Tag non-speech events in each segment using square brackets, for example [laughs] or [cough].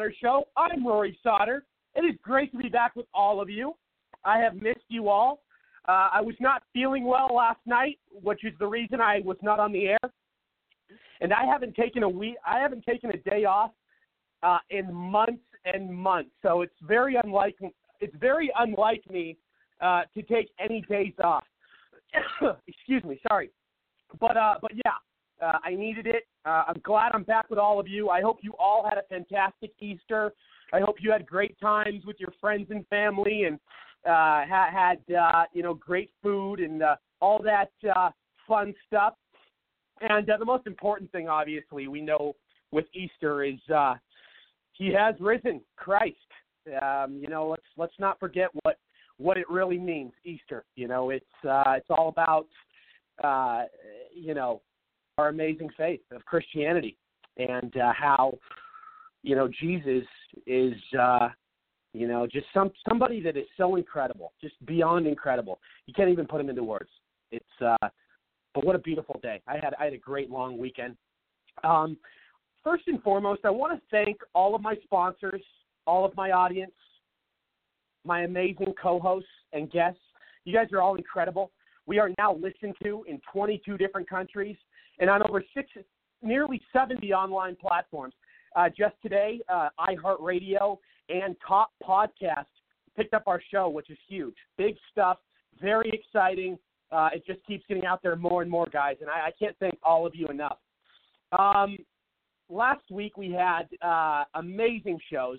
Sauter Show. I'm Rory Sauter. It is great to be back with all of you. I have missed you all. Uh, I was not feeling well last night, which is the reason I was not on the air. And I haven't taken a week. I haven't taken a day off uh, in months and months. So it's very unlike. It's very unlike me uh, to take any days off. [coughs] Excuse me, sorry, but uh, but yeah, uh, I needed it. Uh, I'm glad I'm back with all of you. I hope you all had a fantastic Easter. I hope you had great times with your friends and family, and uh, ha- had uh, you know great food and uh, all that uh, fun stuff. And uh, the most important thing, obviously, we know with Easter is uh, he has risen, Christ. Um, you know, let's let's not forget what what it really means, Easter. You know, it's uh, it's all about uh, you know our amazing faith of Christianity and uh, how you know Jesus is uh, you know just some somebody that is so incredible, just beyond incredible. You can't even put him into words. It's uh, but what a beautiful day. I had I had a great long weekend. Um, first and foremost, I want to thank all of my sponsors, all of my audience, my amazing co-hosts and guests. You guys are all incredible. We are now listened to in 22 different countries and on over six, nearly 70 online platforms. Uh, just today, uh, iHeartRadio and Top Podcast picked up our show, which is huge. Big stuff, very exciting. Uh, it just keeps getting out there more and more, guys, and I, I can't thank all of you enough. Um, last week we had uh, amazing shows,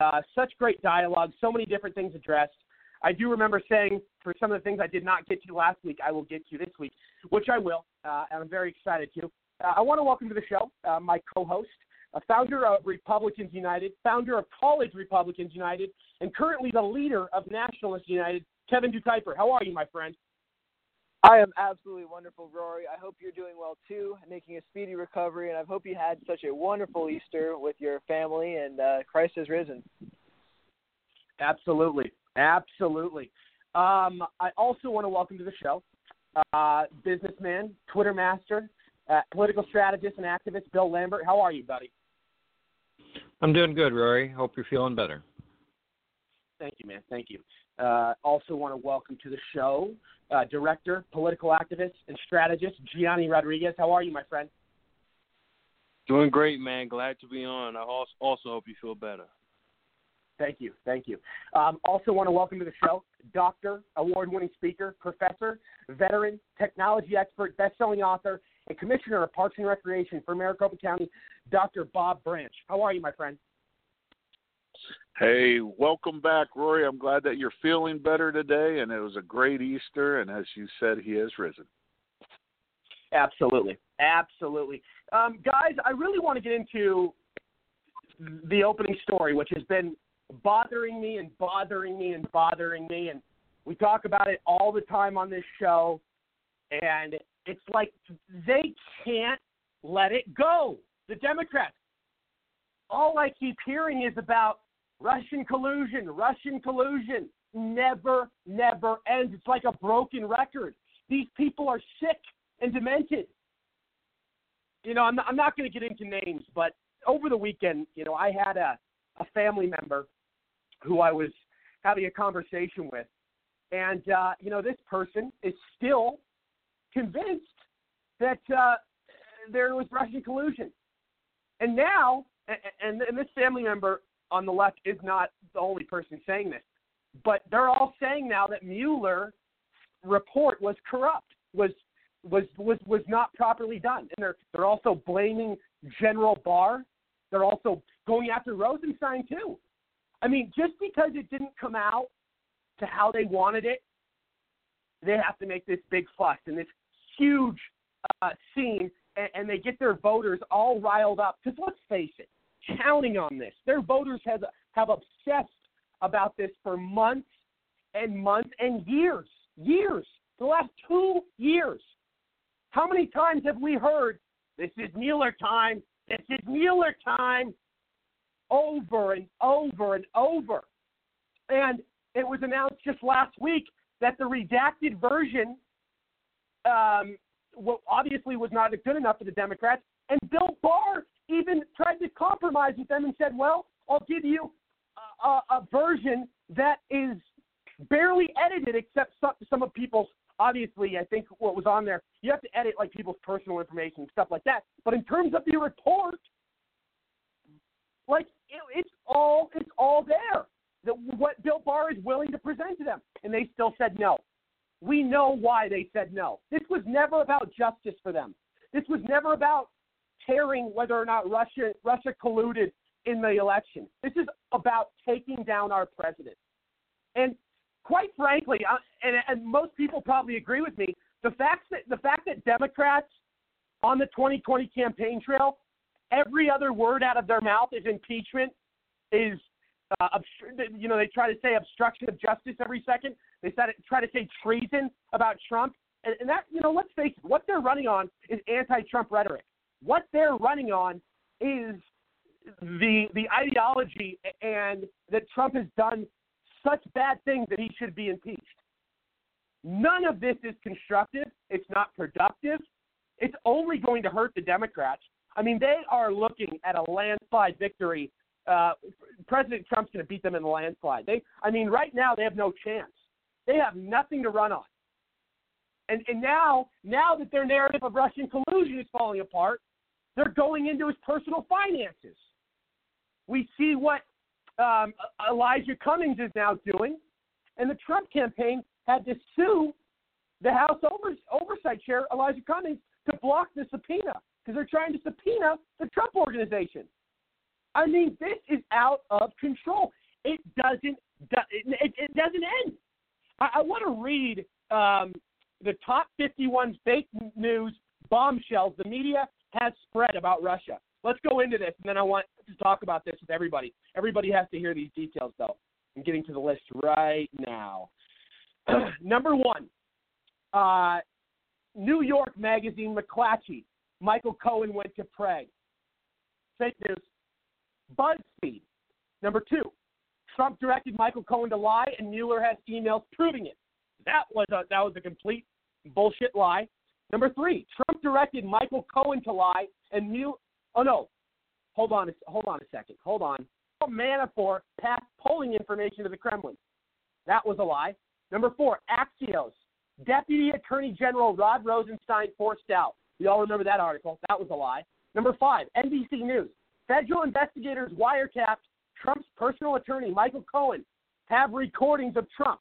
uh, such great dialogue, so many different things addressed. I do remember saying for some of the things I did not get to last week, I will get to this week, which I will, uh, and I'm very excited to. Uh, I want to welcome to the show uh, my co-host, a founder of Republicans United, founder of College Republicans United, and currently the leader of Nationalists United, Kevin Decuyper. How are you, my friend? I am absolutely wonderful, Rory. I hope you're doing well too, making a speedy recovery, and I hope you had such a wonderful Easter with your family and uh, Christ has risen. Absolutely, absolutely. Um, I also want to welcome to the show uh, businessman, Twitter master, uh, political strategist, and activist Bill Lambert. How are you, buddy? I'm doing good, Rory. Hope you're feeling better. Thank you, man. Thank you. Uh, also want to welcome to the show uh, director, political activist, and strategist Gianni Rodriguez. How are you, my friend? Doing great, man. Glad to be on. I also also hope you feel better. Thank you. Thank you. Um, also want to welcome to the show doctor, award-winning speaker, professor, veteran, technology expert, best-selling author, and commissioner of Parks and Recreation for Maricopa County, Dr. Bob Branch. How are you, my friend? Hey, welcome back, Rory. I'm glad that you're feeling better today, and it was a great Easter. And as you said, he has risen. Absolutely, absolutely, um, guys. I really want to get into the opening story, which has been bothering me and bothering me and bothering me, and we talk about it all the time on this show. And it's like they can't let it go. The Democrats. All I keep hearing is about Russian collusion, Russian collusion never, never ends. It's like a broken record. These people are sick and demented. You know, I'm not, I'm not going to get into names, but over the weekend, you know, I had a, a family member who I was having a conversation with. And, uh, you know, this person is still convinced that uh, there was Russian collusion. And now, and, and this family member on the left is not the only person saying this, but they're all saying now that Mueller report was corrupt, was was was was not properly done, and they're they're also blaming General Barr. They're also going after Rosenstein too. I mean, just because it didn't come out to how they wanted it, they have to make this big fuss and this huge uh, scene, and, and they get their voters all riled up. Because let's face it, counting on this. Their voters have have obsessed about this for months and months and years. Years. The last two years. How many times have we heard this is Mueller time? This is Mueller time over and over and over. And it was announced just last week that the redacted version um, well, obviously was not good enough for the Democrats. And Bill Barr even tried to compromise with them and said, well, I'll give you a, a, version that is barely edited except some, some of people's obviously i think what was on there you have to edit like people's personal information and stuff like that but in terms of the report like it, it's all it's all there. That what bill barr is willing to present to them. And they still said no. We know why they said no. This was never about justice for them. This was never about caring whether or not Russia Russia colluded in the election. This is about taking down our president. And quite frankly, I, and, and most people probably agree with me, the fact that the fact that Democrats on the 2020 campaign trail, every other word out of their mouth is impeachment, is uh, obstru- you know they try to say obstruction of justice every second. They try to, say treason about Trump, and, and that you know let's face it, what they're running on is anti-Trump rhetoric. What they're running on is the the ideology and that Trump has done such bad things that he should be impeached. None of this is constructive. It's not productive. It's only going to hurt the Democrats. I mean, they are looking at a landslide victory. Uh, President Trump's going to beat them in the landslide. They, I mean, right now they have no chance. They have nothing to run on. And and now, now that their narrative of Russian collusion is falling apart, they're going into his personal finances. We see what um, Elijah Cummings is now doing, and the Trump campaign had to sue the House Overs- Oversight Chair Elijah Cummings to block the subpoena because they're trying to subpoena the Trump organization. I mean, this is out of control. It doesn't. It, it doesn't end. I, I want to read um, the top 51 fake news bombshells the media has spread about Russia. Let's go into this, and then I want to talk about this with everybody. Everybody has to hear these details, though. I'm getting to the list right now. [clears throat] Number one, uh, New York Magazine McClatchy. Michael Cohen went to Prague. Fake news. BuzzFeed. Number two, Trump directed Michael Cohen to lie, and Mueller has emails proving it. That was a that was a complete bullshit lie. Number three, Trump directed Michael Cohen to lie, and Mueller. Oh no, hold on, a, hold on a second, hold on. Manafort passed polling information to the Kremlin. That was a lie. Number four, Axios. Deputy Attorney General Rod Rosenstein forced out. We all remember that article. That was a lie. Number five, NBC News. Federal investigators wiretapped Trump's personal attorney, Michael Cohen, have recordings of Trump.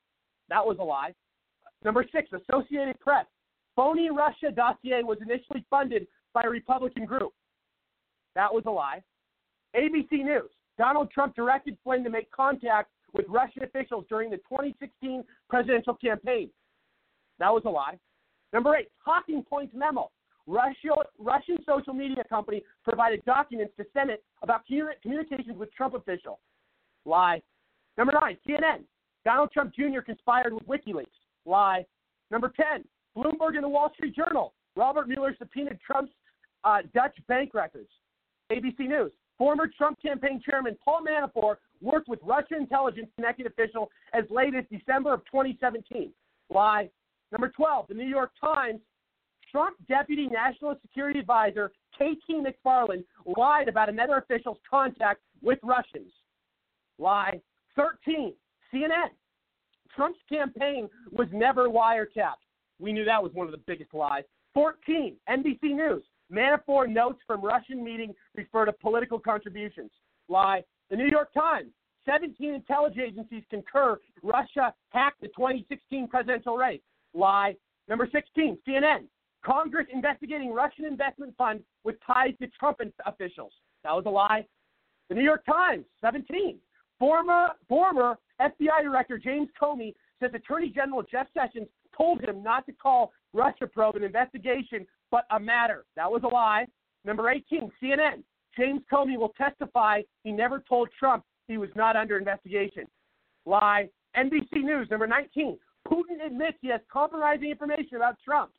That was a lie. Number six, Associated Press. Phony Russia dossier was initially funded by a Republican group. That was a lie. ABC News. Donald Trump directed Flynn to make contact with Russian officials during the 2016 presidential campaign. That was a lie. Number eight, Talking Points memo. Russia, Russian social media company provided documents to Senate about communications with Trump official. Lie. Number nine, CNN. Donald Trump Jr. conspired with WikiLeaks. Lie. Number 10, Bloomberg and the Wall Street Journal. Robert Mueller subpoenaed Trump's uh, Dutch bank records. ABC News. Former Trump campaign chairman Paul Manafort worked with Russian intelligence connected official as late as December of 2017. Lie. Number 12, the New York Times. Trump Deputy National Security Advisor KT McFarland lied about another official's contact with Russians. Lie. 13, CNN. Trump's campaign was never wiretapped. We knew that was one of the biggest lies. 14, NBC News. Manafort notes from Russian meeting refer to political contributions. Lie. The New York Times. 17 intelligence agencies concur Russia hacked the 2016 presidential race. Lie. Number 16, CNN. Congress investigating Russian investment fund with ties to Trump officials. That was a lie. The New York Times, 17. Former former FBI Director James Comey says Attorney General Jeff Sessions told him not to call Russia probe an investigation, but a matter. That was a lie. Number 18, CNN. James Comey will testify he never told Trump he was not under investigation. Lie. NBC News, number 19. Putin admits he has compromising information about Trump.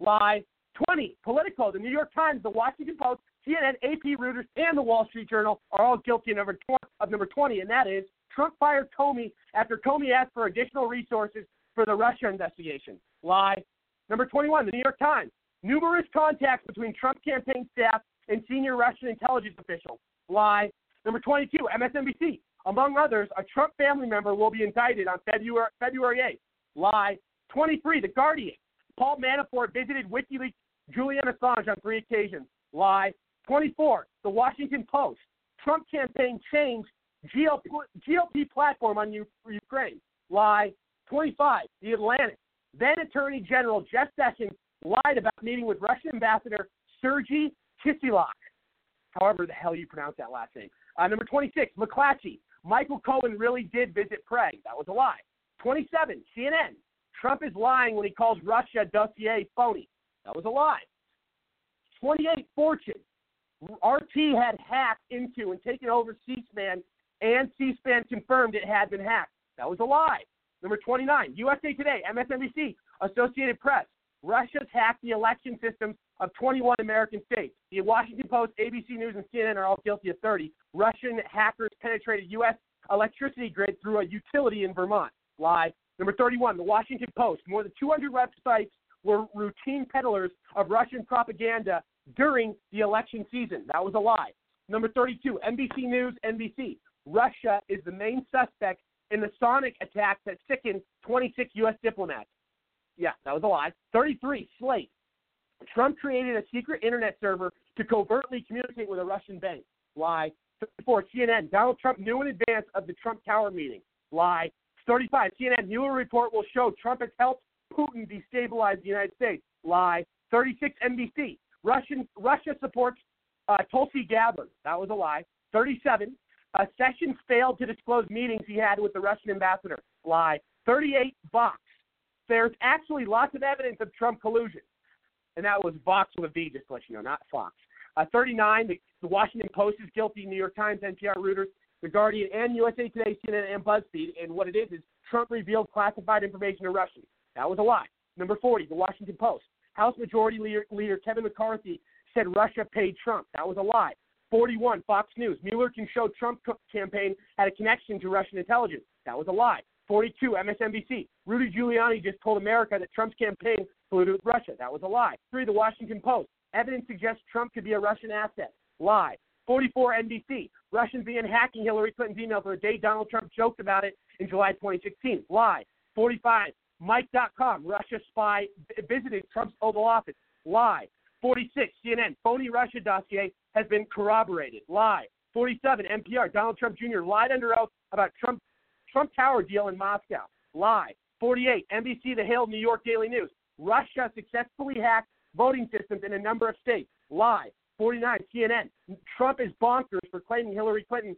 Lie. 20. Politico, the New York Times, the Washington Post, CNN, AP, Reuters, and the Wall Street Journal are all guilty of number, 20, of number 20, and that is Trump fired Comey after Comey asked for additional resources for the Russia investigation. Lie. Number 21, the New York Times. Numerous contacts between Trump campaign staff and senior Russian intelligence officials. Lie. Number 22, MSNBC. Among others, a Trump family member will be indicted on February, February 8th. Lie. 23, The Guardian. Paul Manafort visited WikiLeaks Julian Assange on three occasions. Lie. 24, The Washington Post. Trump campaign changed GOP, GOP platform on Ukraine. Lie. 25, The Atlantic. Then Attorney General Jeff Sessions lied about meeting with Russian Ambassador Sergei Kislyak. However, the hell you pronounce that last name. Uh, number 26, McClatchy. Michael Cohen really did visit Prague. That was a lie. 27, CNN. Trump is lying when he calls Russia dossier phony. That was a lie. 28, Fortune. RT had hacked into and taken over C-SPAN, and C-SPAN confirmed it had been hacked. That was a lie. Number 29, USA Today, MSNBC, Associated Press. Russia's hacked the election systems of 21 American states. The Washington Post, ABC News, and CNN are all guilty of 30. Russian hackers penetrated U.S. electricity grid through a utility in Vermont. Lie. Number 31, The Washington Post. More than 200 websites were routine peddlers of Russian propaganda during the election season. That was a lie. Number 32, NBC News, NBC. Russia is the main suspect in the Sonic attack that sickened 26 U.S. diplomats. Yeah, that was a lie. 33, Slate. Trump created a secret internet server to covertly communicate with a Russian bank. Lie. 34, CNN. Donald Trump knew in advance of the Trump Tower meeting. Lie. 35, CNN. Mueller report will show Trump has helped Putin destabilize the United States. Lie. 36, NBC. Russian Russia supports uh, Tulsi Gabbard. That was a lie. 37. Uh, Sessions failed to disclose meetings he had with the Russian ambassador. Lie. 38. Vox. There's actually lots of evidence of Trump collusion, and that was Vox with a V, just to let you know, not Fox. Uh, 39. The, the Washington Post is guilty. New York Times, NPR, Reuters, The Guardian, and USA Today, CNN, and BuzzFeed. And what it is is Trump revealed classified information to Russians. That was a lie. Number 40. The Washington Post. House Majority Leader, Leader Kevin McCarthy said Russia paid Trump. That was a lie. 41, Fox News. Mueller can show Trump campaign had a connection to Russian intelligence. That was a lie. 42, MSNBC. Rudy Giuliani just told America that Trump's campaign colluded with Russia. That was a lie. 3, The Washington Post. Evidence suggests Trump could be a Russian asset. Lie. 44, NBC. Russians began hacking Hillary Clinton's email for the day Donald Trump joked about it in July 2016. Lie. 45, Mic.com. Russia spy visited Trump's Oval Office. Lie. 46, CNN. Phony Russia dossier has been corroborated. Lie. 47, NPR. Donald Trump Jr. lied under oath about Trump Trump Tower deal in Moscow. Lie. 48, NBC The Hill, New York Daily News. Russia successfully hacked voting systems in a number of states. Lie. 49, CNN. Trump is bonkers for claiming Hillary Clinton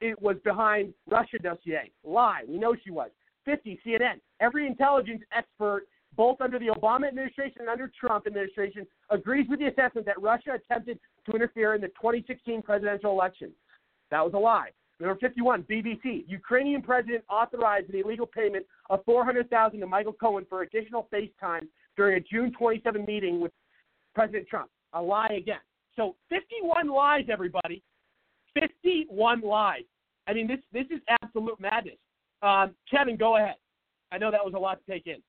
it was behind Russia dossier. Lie. We know she was. 50, CNN. Every intelligence expert, both under the Obama administration and under Trump administration, agrees with the assessment that Russia attempted to interfere in the 2016 presidential election. That was a lie. Number 51, BBC. Ukrainian president authorized the illegal payment of 400000 to Michael Cohen for additional FaceTime during a June 27 meeting with President Trump. A lie again. So 51 lies, everybody. 51 lies. I mean, this this is absolute madness. Um, Kevin, go ahead. I know that was a lot to take in.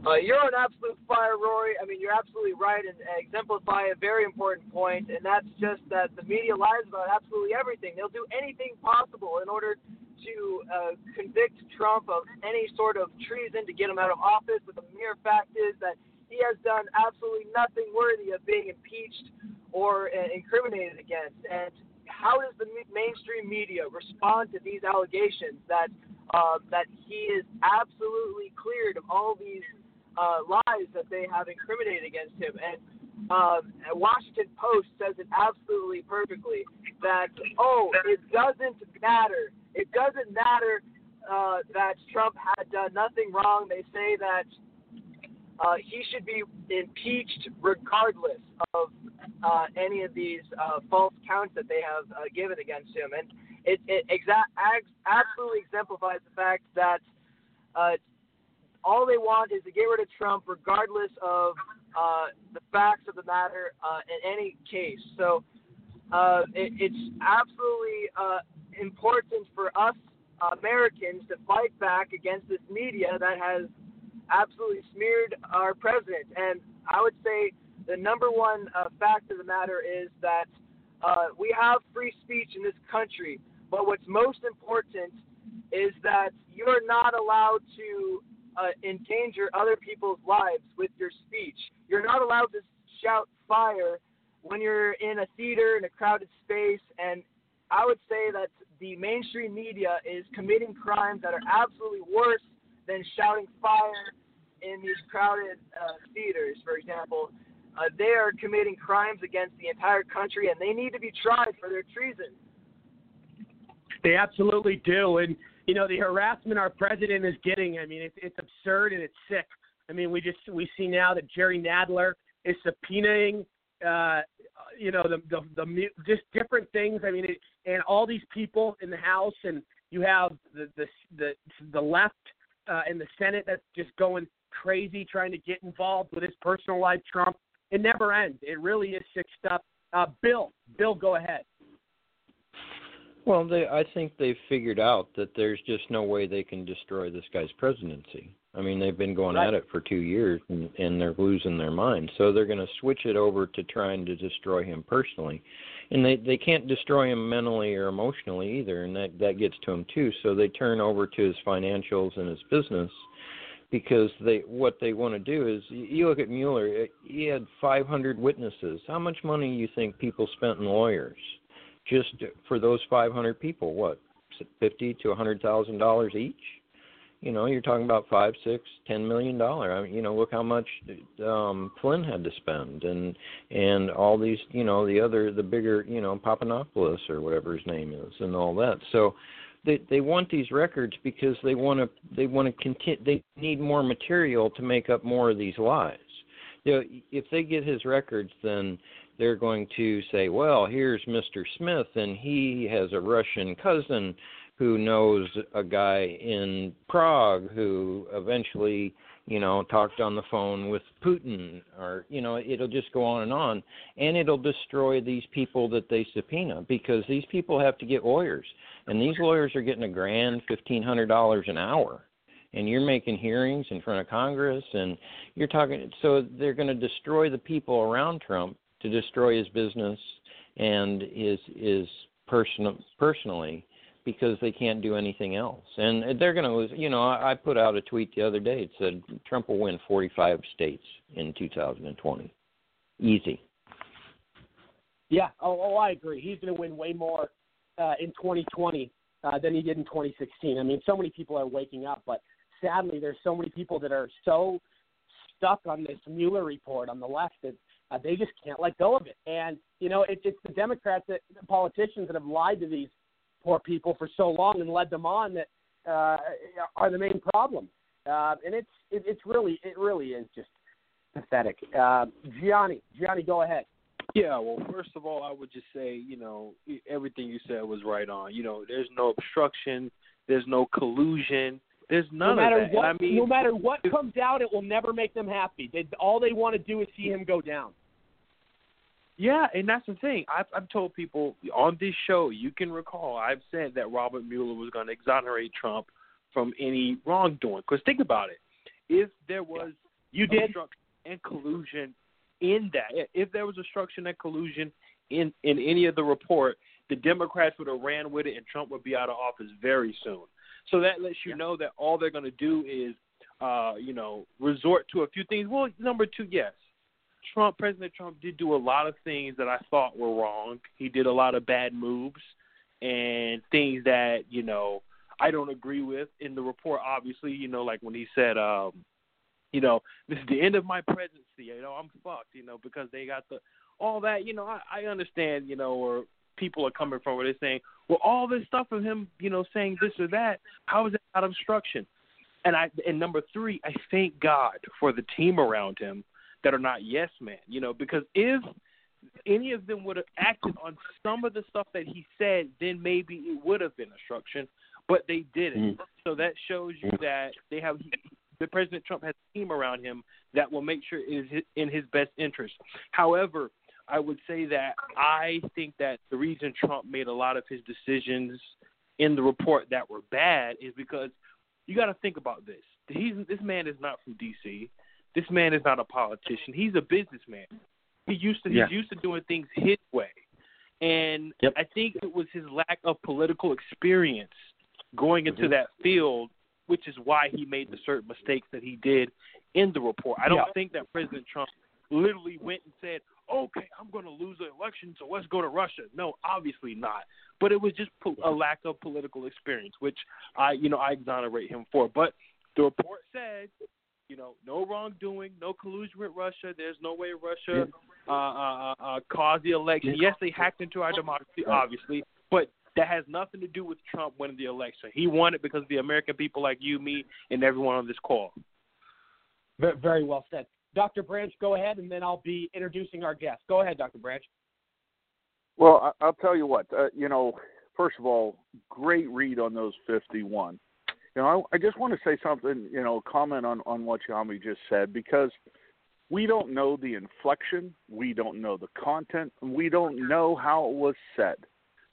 Uh, you're on absolute fire, Rory. I mean, you're absolutely right and exemplify a very important point, and that's just that the media lies about absolutely everything. They'll do anything possible in order to uh, convict Trump of any sort of treason to get him out of office. But the mere fact is that he has done absolutely nothing worthy of being impeached or uh, incriminated against. And how does the mainstream media respond to these allegations that uh, that he is absolutely cleared of all these uh, lies that they have incriminated against him. And um, Washington Post says it absolutely perfectly that oh, it doesn't matter. It doesn't matter uh, that Trump had done nothing wrong. They say that uh, he should be impeached regardless of uh, any of these uh, false counts that they have uh, given against him. And it, it exa- absolutely exemplifies the fact that uh, all they want is to get rid of Trump, regardless of uh, the facts of the matter in any case. So it, it's absolutely important for us Americans to fight back against this media that has absolutely smeared our president. And I would say the number one uh, fact of the matter is that uh, we have free speech in this country, but what's most important is that you're not allowed to uh, endanger other people's lives with your speech. You're not allowed to shout fire when you're in a theater in a crowded space. And I would say that the mainstream media is committing crimes that are absolutely worse than shouting fire in these crowded uh, theaters, for example. Uh, they are committing crimes against the entire country, and they need to be tried for their treason. They absolutely do, and you know, the harassment our president is getting, I mean, it's, it's absurd and it's sick. I mean, we just we see now that Jerry Nadler is subpoenaing, uh, you know, the the the just different things. I mean, it, and all these people in the House, and you have the the the the left uh, in the Senate that's just going crazy trying to get involved with his personal life. Trump. It never ends. It really is sick stuff. Uh, Bill, Bill, go ahead. Well, they, I think they've figured out that there's just no way they can destroy this guy's presidency. I mean, they've been going Right. at it for two years, and, and they're losing their mind. So they're going to switch it over to trying to destroy him personally, and they they can't destroy him mentally or emotionally either, and that that gets to him too. So they turn over to his financials and his business, because they what they want to do is you look at Mueller. eh, He had 500 witnesses. How much money you think people spent in lawyers? just for those 500 people, what, 50 to 100 thousand dollars each? You know, you're talking about five, six, ten million dollar. I mean, you know, look how much um Flynn had to spend, and and all these, you know, the other, the bigger, you know, Papanopoulos or whatever his name is, and all that. So, they they want these records because they want to they want to continue. They need more material to make up more of these lies. You know, if they get his records, then they're going to say, well, here's Mr. Smith, and he has a Russian cousin who knows a guy in Prague who eventually, you know, talked on the phone with Putin, or, you know, it'll just go on and on. And it'll destroy these people that they subpoena because these people have to get lawyers. And these lawyers are getting a grand, $1,500 an hour and you're making hearings in front of Congress, and you're talking. So they're going to destroy the people around Trump to destroy his business and his his personal personally because they can't do anything else, and they're going to lose. You know, I, put out a tweet the other day. It said Trump will win 45 states in 2020, easy. Yeah. Oh, oh I agree. He's going to win way more uh, in 2020 uh, than he did in 2016. I mean, so many people are waking up, but sadly, there's so many people that are so stuck on this Mueller report on the left that uh, they just can't let go of it. And you know, it, it's the Democrats, that, the politicians that have lied to these poor people for so long and led them on that uh, are the main problem. Uh, and it's it, it's really it really is just pathetic. Uh, Gianni, Gianni, go ahead. Yeah, well, first of all, I would just say, you know, everything you said was right on. You know, there's no obstruction, there's no collusion, there's none no matter of that. what, I mean, no matter what comes out, it will never make them happy. They, all they want to do is see him go down. Yeah, and that's the thing. I've, I've told people on this show, you can recall, I've said that Robert Mueller was going to exonerate Trump from any wrongdoing. Because think about it. If there was You did. and collusion in that, if there was obstruction and collusion in, in any of the report, the Democrats would have ran with it and Trump would be out of office very soon. So that lets you know that all they're going to do is, uh, you know, resort to a few things. Well, number two, yes, Trump, President Trump, did do a lot of things that I thought were wrong. He did a lot of bad moves and things that you know I don't agree with in the report. Obviously, you know, like when he said, um, you know, this is the end of my presidency. You know, I'm fucked. You know, because they got the all that. You know, I, I understand. You know, or people are coming from where they're saying, well, all this stuff of him, you know, saying this or that. How is that not obstruction? And I and number three, I thank God for the team around him that are not yes men. You know, because if any of them would have acted on some of the stuff that he said, then maybe it would have been obstruction. But they didn't. Mm-hmm. So that shows you mm-hmm. that they have he, the President Trump has a team around him that will make sure it is in his best interest. However, I would say that I think that the reason Trump made a lot of his decisions in the report that were bad is because you got to think about this. He's this man is not from D.C. This man is not a politician. He's a businessman. He used to Yeah. he's used to doing things his way, and Yep. I think it was his lack of political experience going into Mhm. that field, which is why he made the certain mistakes that he did in the report. I don't Yeah. think that President Trump literally went and said, "Okay, I'm going to lose the election, so let's go to Russia." No, obviously not. But it was just po- a lack of political experience, which I, you know, I exonerate him for. But the report said, you know, no wrongdoing, no collusion with Russia. There's no way Russia uh, uh, uh, caused the election. Yes, they hacked into our democracy, obviously, but that has nothing to do with Trump winning the election. He won it because of the American people like you, me, and everyone on this call. Very, very well said. Dr. Branch, go ahead, and then I'll be introducing our guest. Go ahead, Dr. Branch. Well, I, I'll tell you what. Uh, you know, first of all, great read on those 51. You know, I, I just want to say something. You know, comment on on what Gianni just said because we don't know the inflection, we don't know the content, and we don't know how it was said.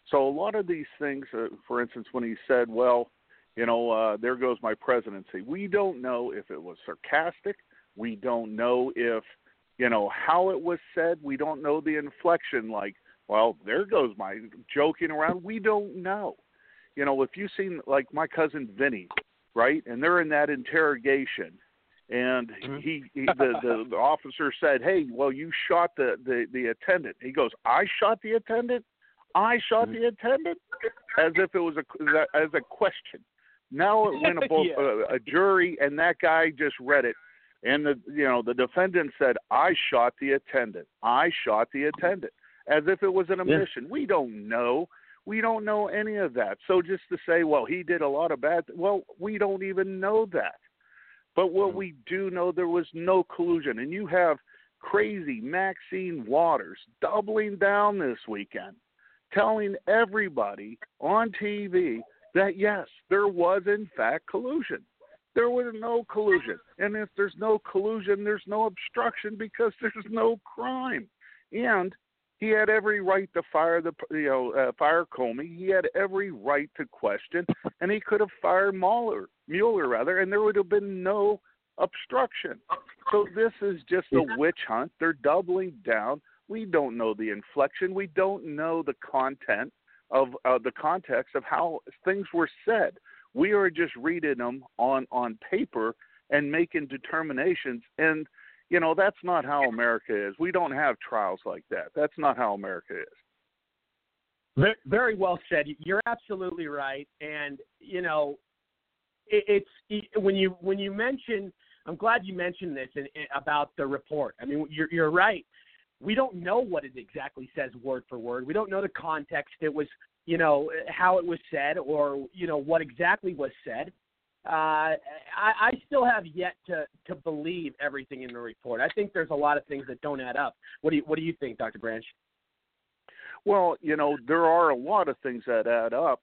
So a lot of these things, uh, for instance, when he said, "Well, you know, uh, there goes my presidency," we don't know if it was sarcastic. We don't know if, you know, how it was said. We don't know the inflection. Like, well, there goes my joking around. We don't know. You know, if you've seen like my cousin Vinny, right, and they're in that interrogation, and Mm-hmm. he, he the, the the [laughs] officer said, "Hey, well, you shot the the the attendant." He goes, "I shot the attendant. I shot Mm-hmm. the attendant," as if it was a as a question. Now it went above [laughs] Yeah. a, a jury, and that guy just read it, and the you know the defendant said, "I shot the attendant. I shot the attendant," as if it was an Yeah. omission. We don't know. We don't know any of that. So just to say, well, he did a lot of bad. Well, we don't even know that. But what mm-hmm. we do know, there was no collusion, and you have crazy Maxine Waters doubling down this weekend, telling everybody on TV that yes, there was in fact collusion. There was no collusion, and if there's no collusion, there's no obstruction because [laughs] there's no crime. And he had every right to fire the you know uh, fire Comey. He had every right to question, and he could have fired Mueller, Mueller rather, and there would have been no obstruction. So this is just a witch hunt. They're doubling down. We don't know the inflection. We don't know the content of uh, the context of how things were said. We are just reading them on on paper and making determinations and you know that's not how America is. We don't have trials like that. That's not how America is. Very, very well said. You're absolutely right, and you know, it, it's when you when you mention. I'm glad you mentioned this in, in, about the report. I mean, you're you're right. We don't know what it exactly says word for word. We don't know the context. It was, you know, how it was said, or you know, what exactly was said. Uh, I, I still have yet to to believe everything in the report. I think there's a lot of things that don't add up. What do you What do you think, Dr. Branch? Well, you know, there are a lot of things that add up.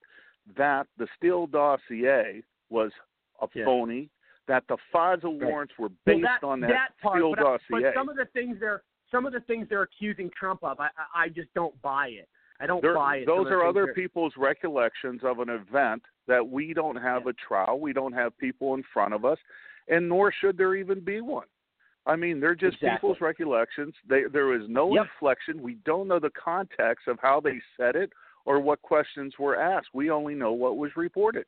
That the Steele dossier was a Yeah. phony. That the FISA warrants were Well, based that, on that, part, Steele but, I- dossier. but some of the things they're some of the things they're accusing Trump of, I I I just don't buy it. I don't There- buy it. Those are other they're- people's recollections of an event that we don't have a trial, we don't have people in front of us, and nor should there even be one. I mean, they're just Exactly. people's recollections. They, there is no Yep. inflection. We don't know the context of how they said it or what questions were asked. We only know what was reported.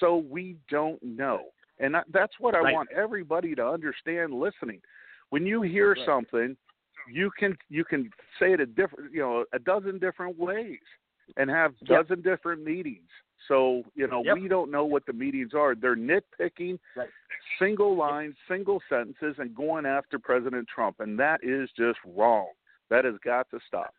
So we don't know. And that's what I Right. want everybody to understand listening. When you hear Right. something, you can you can say it a different you know a dozen different ways and have Yep. dozen different meetings. So you know Yep. we don't know what the meetings are. They're nitpicking, Right. single lines, single sentences, and going after President Trump, and that is just wrong. That has got to stop.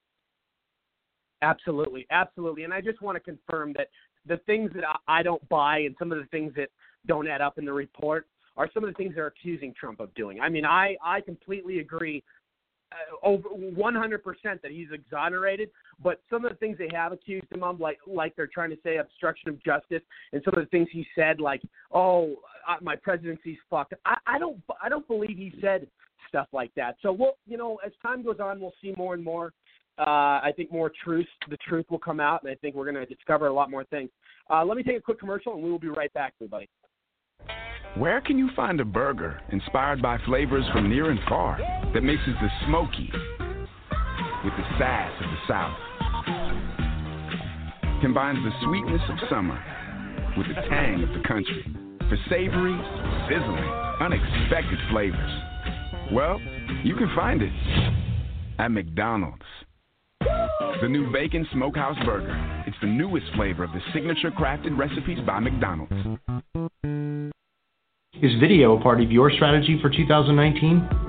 Absolutely, absolutely. And I just want to confirm that the things that I, don't buy and some of the things that don't add up in the report are some of the things they're accusing Trump of doing. I mean, I I completely agree over 100% that he's exonerated, but some of the things they have accused him of, like like they're trying to say obstruction of justice, and some of the things he said, like oh uh, my presidency's fucked. I, I don't I don't believe he said stuff like that. So we'll you know as time goes on, we'll see more and more. Uh, I think more truth, the truth will come out, and I think we're going to discover a lot more things. Uh, let me take a quick commercial, and we will be right back, everybody. Where can you find a burger inspired by flavors from near and far that mixes the smoky with the sass of the South? Combines the sweetness of summer with the tang of the country for savory, sizzling, unexpected flavors. Well, you can find it at McDonald's. The new Bacon Smokehouse Burger. It's the newest flavor of the signature crafted recipes by McDonald's. Is video a part of your strategy for 2019?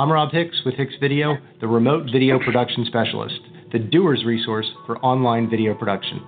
I'm Rob Hicks with Hicks Video, the remote video production specialist, the doer's resource for online video production.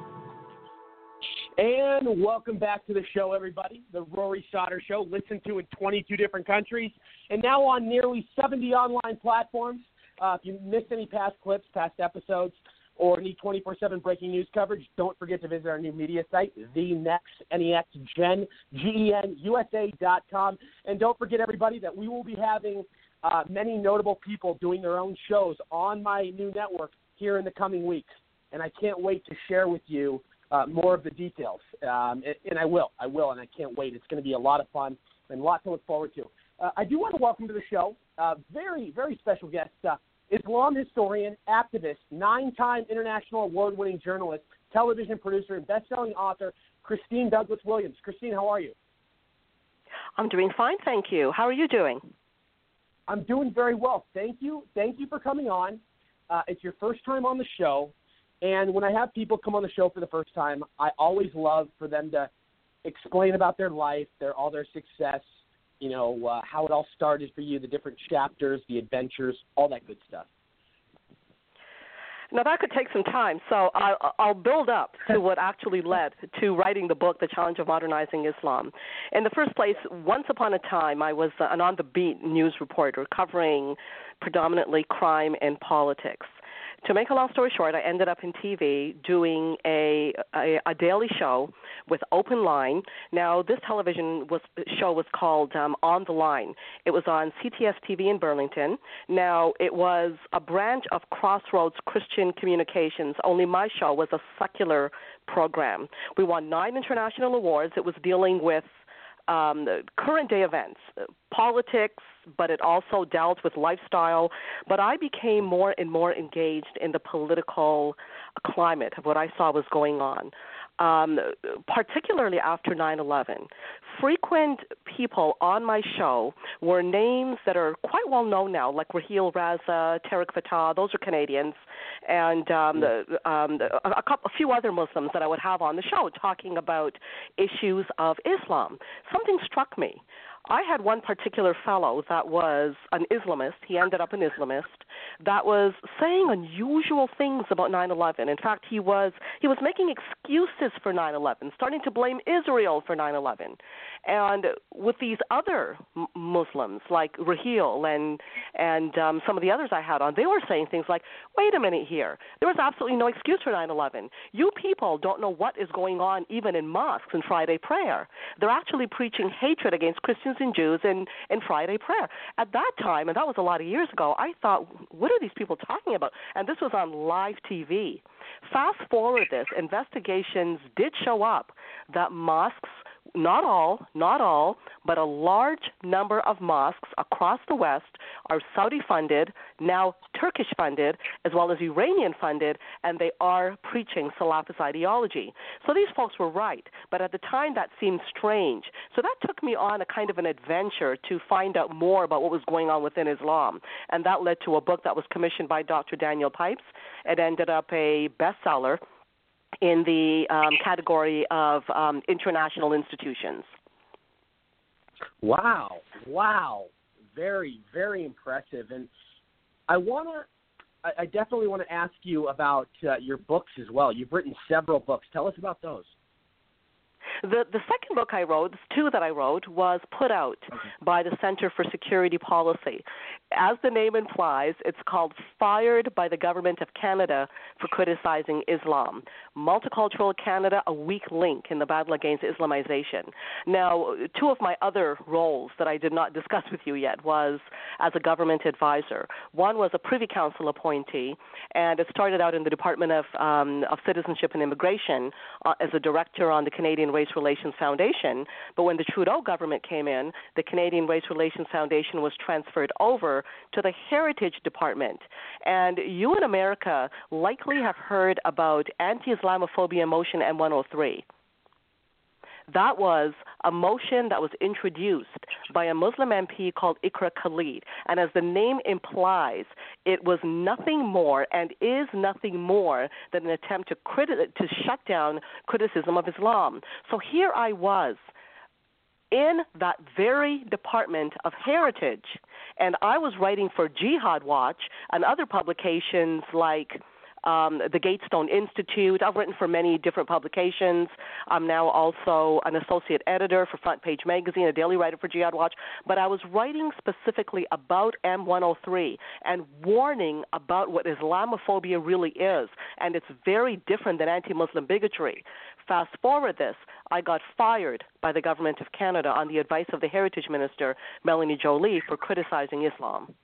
And welcome back to the show, everybody. The Rory Sauter Show, listened to in 22 different countries and now on nearly 70 online platforms. Uh, if you missed any past clips, past episodes, or need 24 7 breaking news coverage, don't forget to visit our new media site, the next NEX Gen, G-E-N, USA.com. And don't forget, everybody, that we will be having uh, many notable people doing their own shows on my new network here in the coming weeks. And I can't wait to share with you uh, more of the details. Um, and, and I will, I will, and I can't wait. It's going to be a lot of fun and a lot to look forward to. Uh, I do want to welcome to the show uh, very, very special guest, uh, Islam historian, activist, nine-time international award-winning journalist, television producer, and best-selling author, Christine Douglass-Williams. Christine, how are you? I'm doing fine, thank you. How are you doing? I'm doing very well. Thank you. Thank you for coming on. Uh, it's your first time on the show, and when I have people come on the show for the first time, I always love for them to explain about their life, their all their success, you know, uh, how it all started for you, the different chapters, the adventures, all that good stuff. Now that could take some time, so I'll, I'll build up to what actually led to writing the book, The Challenge of Modernizing Islam. In the first place, once upon a time, I was an on the beat news reporter covering predominantly crime and politics to make a long story short, I ended up in TV doing a, a a daily show with Open Line. Now, this television was show was called um, On the Line. It was on CTS TV in Burlington. Now, it was a branch of Crossroads Christian Communications. Only my show was a secular program. We won nine international awards. It was dealing with um, current day events, politics, but it also dealt with lifestyle. But I became more and more engaged in the political climate of what I saw was going on um, particularly after 9 11. Frequent people on my show were names that are quite well known now, like Raheel Raza, Tarek Fatah, those are Canadians, and um, the, um, the, a, couple, a few other Muslims that I would have on the show talking about issues of Islam. Something struck me. I had one particular fellow that was an Islamist. He ended up an Islamist that was saying unusual things about 9/11. In fact, he was he was making excuses for 9/11, starting to blame Israel for 9/11. And with these other Muslims like Raheel and and um, some of the others I had on, they were saying things like, "Wait a minute here. There was absolutely no excuse for 9/11. You people don't know what is going on even in mosques and Friday prayer. They're actually preaching hatred against Christians and Jews in in Friday prayer. At that time, and that was a lot of years ago, I thought, what are these people talking about? And this was on live TV. Fast forward this, investigations did show up that mosques not all, not all, but a large number of mosques across the West are Saudi funded, now Turkish funded, as well as Iranian funded, and they are preaching Salafist ideology. So these folks were right, but at the time that seemed strange. So that took me on a kind of an adventure to find out more about what was going on within Islam. And that led to a book that was commissioned by Dr. Daniel Pipes. It ended up a bestseller in the um, category of um, international institutions. Wow, wow, very, very impressive. And I want to, I, definitely want to ask you about uh, your books as well. You've written several books. Tell us about those. The the second book I wrote, two that I wrote, was put out by the Center for Security Policy. As the name implies, it's called "Fired by the Government of Canada for Criticizing Islam." Multicultural Canada, a weak link in the battle against Islamization. Now, two of my other roles that I did not discuss with you yet was as a government advisor. One was a Privy Council appointee, and it started out in the Department of um, of Citizenship and Immigration uh, as a director on the Canadian Race Relations Foundation. But when the Trudeau government came in, the Canadian Race Relations Foundation was transferred over to the Heritage Department. And you in America likely have heard about anti Islamophobia Motion M103. That was a motion that was introduced by a Muslim MP called Iqra Khalid. And as the name implies, it was nothing more and is nothing more than an attempt to, criti- to shut down criticism of Islam. So here I was in that very Department of Heritage, and I was writing for Jihad Watch and other publications like um, the Gatestone Institute. I've written for many different publications. I'm now also an associate editor for Front Page Magazine, a daily writer for Jihad Watch. But I was writing specifically about M103 and warning about what Islamophobia really is. And it's very different than anti Muslim bigotry. Fast forward this, I got fired by the Government of Canada on the advice of the Heritage Minister, Melanie Joly, for criticizing Islam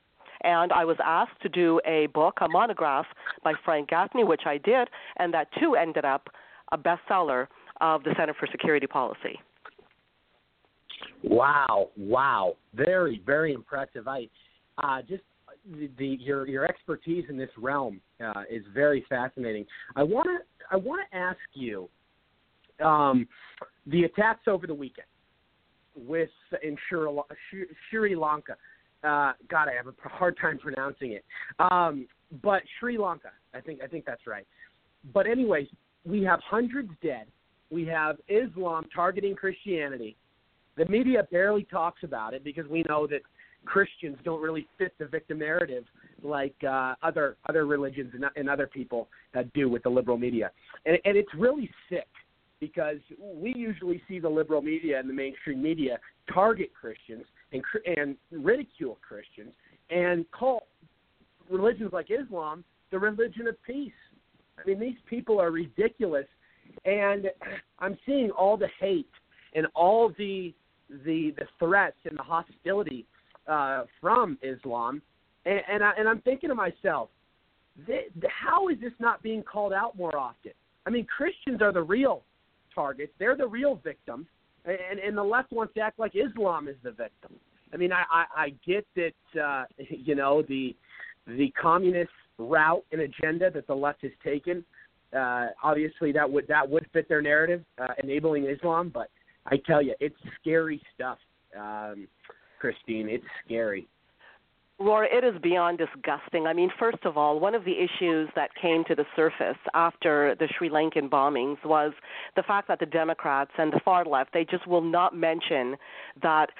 and I was asked to do a book, a monograph by Frank Gaffney, which I did, and that too ended up a bestseller of the Center for Security Policy. Wow, wow, very, very impressive. I uh, just the, the your your expertise in this realm uh, is very fascinating. I want to I want to ask you um, the attacks over the weekend with in Sri, Sri Lanka. Uh, God, I have a hard time pronouncing it. Um, but Sri Lanka, I think I think that's right. But anyways, we have hundreds dead. We have Islam targeting Christianity. The media barely talks about it because we know that Christians don't really fit the victim narrative like uh, other other religions and, and other people uh, do with the liberal media, and, and it's really sick because we usually see the liberal media and the mainstream media target Christians and and ridicule Christians and call religions like Islam the religion of peace. I mean, these people are ridiculous, and I'm seeing all the hate and all the the the threats and the hostility uh, from Islam, and and, I, and I'm thinking to myself, how is this not being called out more often? I mean, Christians are the real targets; they're the real victims, and and the left wants to act like Islam is the victim. I mean, I I, I get that uh, [laughs] you know the the communist route and agenda that the left has taken. Uh, obviously, that would that would fit their narrative, uh, enabling Islam. But I tell you, it's scary stuff, um, Christine. It's scary. Rory, it is beyond disgusting. I mean, first of all, one of the issues that came to the surface after the Sri Lankan bombings was the fact that the Democrats and the far left, they just will not mention that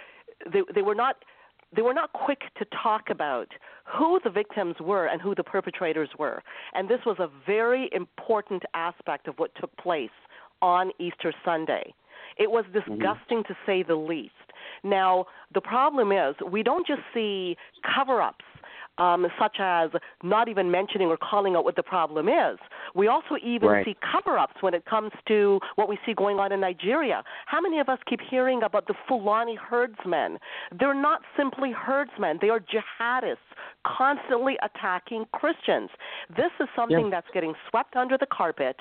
they, they were not they were not quick to talk about who the victims were and who the perpetrators were. And this was a very important aspect of what took place on Easter Sunday. It was disgusting mm-hmm. to say the least. Now, the problem is we don't just see cover ups um, such as not even mentioning or calling out what the problem is. We also even right. see cover ups when it comes to what we see going on in Nigeria. How many of us keep hearing about the Fulani herdsmen? They're not simply herdsmen, they are jihadists constantly attacking Christians. This is something yeah. that's getting swept under the carpet.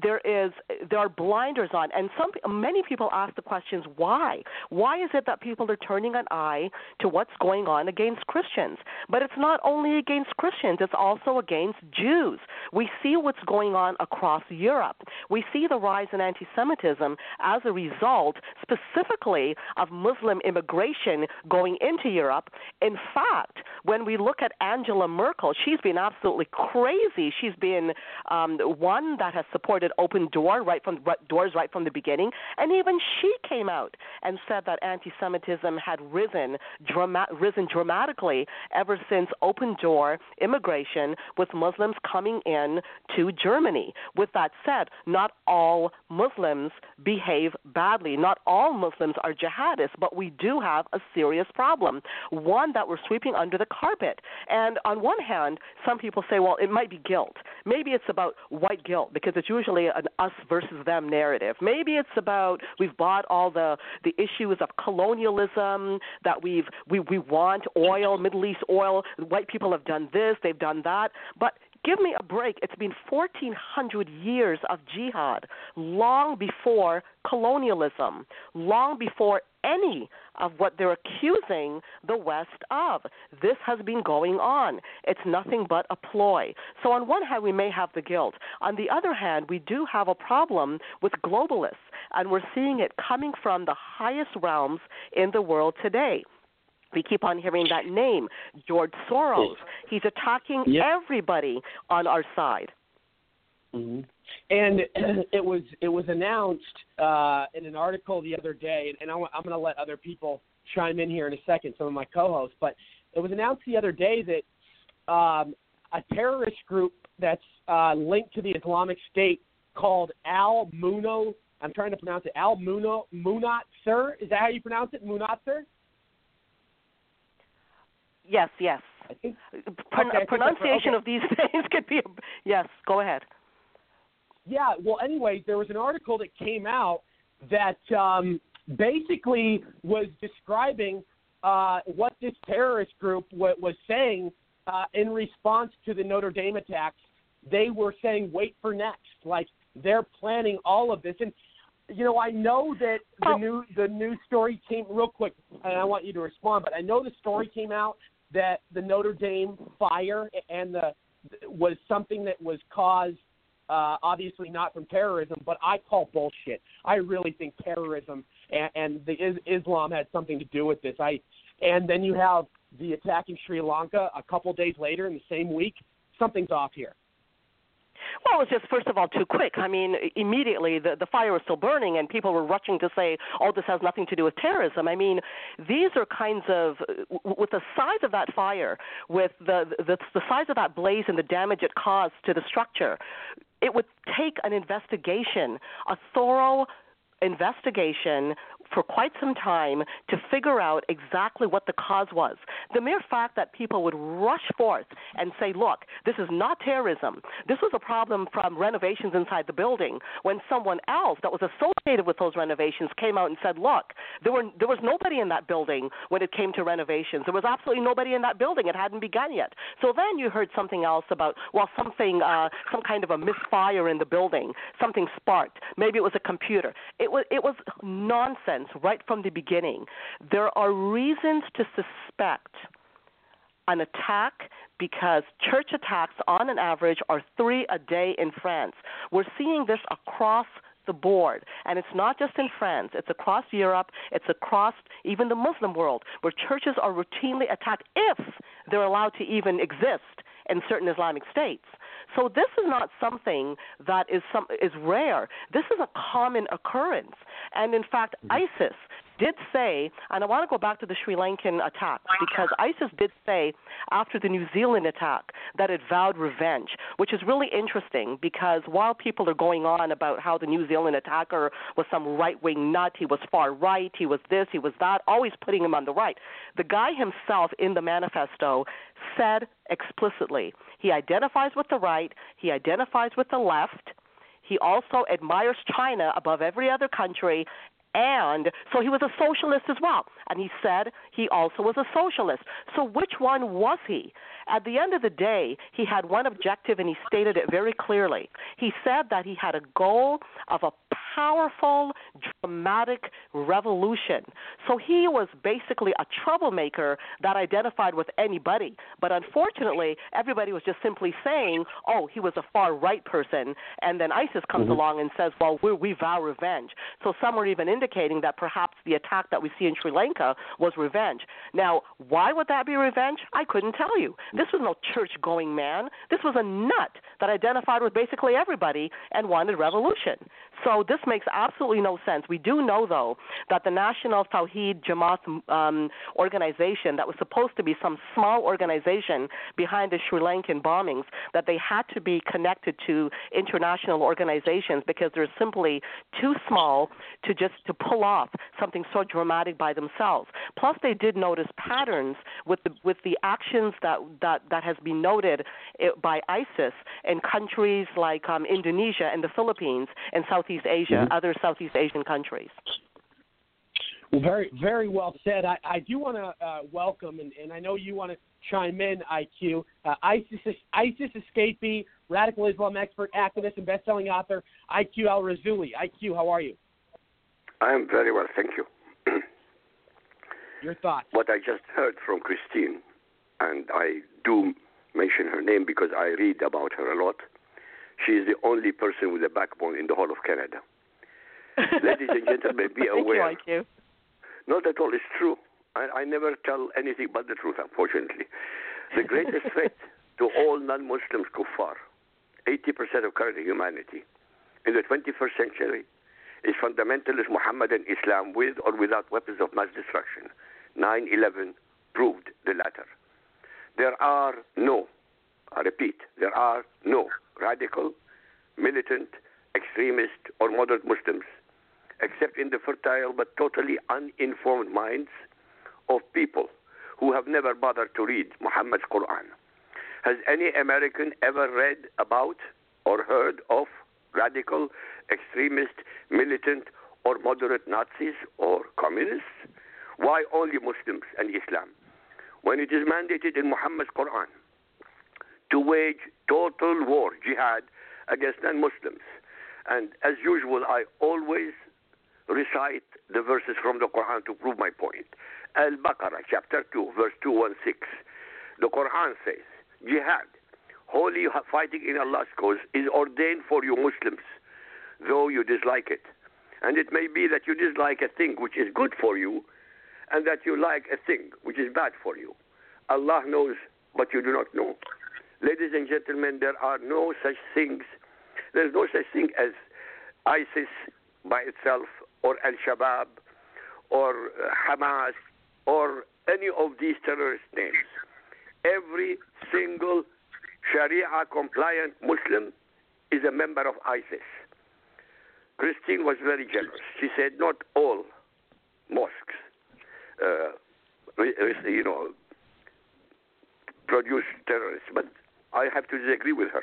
There is there are blinders on and some many people ask the questions why? Why is it that people are turning an eye to what's going on against Christians? But it's not only against Christians, it's also against Jews. We see what's going on across Europe. We see the rise in anti-Semitism as a result specifically of Muslim immigration going into Europe. In fact, when we look at Angela Merkel. She's been absolutely crazy. She's been um, one that has supported open door right from doors right from the beginning, and even she came out and said that anti-Semitism had risen risen dramatically ever since open door immigration with Muslims coming in to Germany. With that said, not all Muslims behave badly. Not all Muslims are jihadists, but we do have a serious problem, one that we're sweeping under the carpet. And on one hand, some people say, well, it might be guilt. Maybe it's about white guilt because it's usually an us versus them narrative. Maybe it's about we've bought all the the issues of colonialism that we've we we want oil, Middle East oil. White people have done this, they've done that, but give me a break. It's been 1,400 years of jihad, long before colonialism, long before any of what they're accusing the West of. This has been going on. It's nothing but a ploy. So, on one hand, we may have the guilt. On the other hand, we do have a problem with globalists, and we're seeing it coming from the highest realms in the world today. We keep on hearing that name, George Soros. He's attacking Yep. everybody on our side. hmm And [clears throat] it was it was announced uh, in an article the other day, and I, wa- I'm going to let other people chime in here in a second, some of my co-hosts. But it was announced the other day that um, a terrorist group that's uh, linked to the Islamic State called Al Muno. I'm trying to pronounce it. Al Muno Munatzer. Is that how you pronounce it? Munatzer. Yes, yes. think- Pron- okay, I think pronunciation Okay. of these [laughs] things could be. A, yes, go ahead. Yeah, well, anyway, there was an article that came out that um, basically was describing uh, what this terrorist group w- was saying uh, in response to the Notre Dame attacks. They were saying, "Wait for next." Like they're planning all of this, and you know, I know that the new the news story came real quick, and I want you to respond. But I know the story came out that the Notre Dame fire and the was something that was caused uh, obviously not from terrorism, but I call bullshit. I really think terrorism and, and the is, Islam had something to do with this. I and then you have the attack in Sri Lanka a couple days later in the same week. Something's off here. Well, it was just first of all too quick. I mean, immediately the the fire was still burning, and people were rushing to say, "Oh, this has nothing to do with terrorism." I mean, these are kinds of with the size of that fire, with the the, the size of that blaze and the damage it caused to the structure. It would take an investigation, a thorough investigation for quite some time to figure out exactly what the cause was. The mere fact that people would rush forth and say, look, this is not terrorism. This was a problem from renovations inside the building when someone else that was associated with those renovations came out and said, look, there were there was nobody in that building when it came to renovations. There was absolutely nobody in that building. It hadn't begun yet. So then you heard something else about well something uh some kind of a misfire in the building. Something sparked. Maybe it was a computer. It was it was nonsense right from the beginning. There are reasons to suspect an attack because church attacks on an average are three a day in France. We're seeing this across the board. And it's not just in France, it's across Europe, it's across even the Muslim world, where churches are routinely attacked if they're allowed to even exist in certain Islamic states. So this is not something that is some is rare. This is a common occurrence. And in fact, mm-hmm. ISIS did say, and I want to go back to the Sri Lankan attack because ISIS did say after the New Zealand attack that it vowed revenge, which is really interesting because while people are going on about how the New Zealand attacker was some right wing nut, he was far right, he was this, he was that, always putting him on the right, the guy himself in the manifesto said explicitly he identifies with the right, he identifies with the left. He also admires China above every other country, and so he was a socialist as well. And he said he also was a socialist. So which one was he? At the end of the day, he had one objective and he stated it very clearly. He said that he had a goal of a powerful, dramatic revolution. So he was basically a troublemaker that identified with anybody. But unfortunately, everybody was just simply saying, oh, he was a far right person. And then ISIS comes Mm-hmm. along and says, well, we we vow revenge. So some were even indicating that perhaps the attack that we see in Sri Lanka was revenge. Now, why would that be revenge? I couldn't tell you. This was no church going man. This was a nut that identified with basically everybody and wanted revolution. So this makes absolutely no sense. We do know, though, that the National Tawhid Jamaat um, organization, that was supposed to be some small organization behind the Sri Lankan bombings, that they had to be connected to international organizations because they're simply too small to just to pull off something so dramatic by themselves. Plus, they did notice patterns with the with the actions that that that has been noted eh, by ISIS in countries like um, Indonesia and the Philippines and Southeast Asia, Mhm. other Southeast Asian countries. Well, very, very well said. I, I do want to uh, welcome, and, and I know you want to chime in, IQ. Uh, ISIS, ISIS escapee, radical Islam expert, activist, and best-selling author, IQ Al Rassooli. IQ, how are you? I am very well, thank you. [clears throat] Your thoughts? What I just heard from Christine, and I do mention her name because I read about her a lot. She is the only person with a backbone in the whole of Canada. [laughs] Ladies and gentlemen, be aware. Thank you. Not at all. It's true. I, I never tell anything but the truth, unfortunately. The greatest threat to all non-Muslims, kuffar, 80% of current humanity, in the 21st century, is fundamentalist Muhammadan Islam with or without weapons of mass destruction. 9/11 proved the latter. There are no, I repeat, there are no radical, militant, extremist, or moderate Muslims except in the fertile but totally uninformed minds of people who have never bothered to read Muhammad's Quran. Has any American ever read about or heard of radical, extremist, militant, or moderate Nazis or communists? Why only Muslims and Islam? When it is mandated in Muhammad's Quran to wage total war, jihad, against non Muslims. And as usual, I always recite the verses from the Quran to prove my point. Al Baqarah, chapter 2, verse 216. The Quran says, Jihad, holy fighting in Allah's cause, is ordained for you Muslims, though you dislike it. And it may be that you dislike a thing which is good for you, and that you like a thing which is bad for you. Allah knows, but you do not know. Ladies and gentlemen, there are no such things. There is no such thing as ISIS by itself, or Al Shabaab, or Hamas, or any of these terrorist names. Every single Sharia compliant Muslim is a member of ISIS. Christine was very generous. She said not all mosques, uh, you know, produce terrorists, but I have to disagree with her.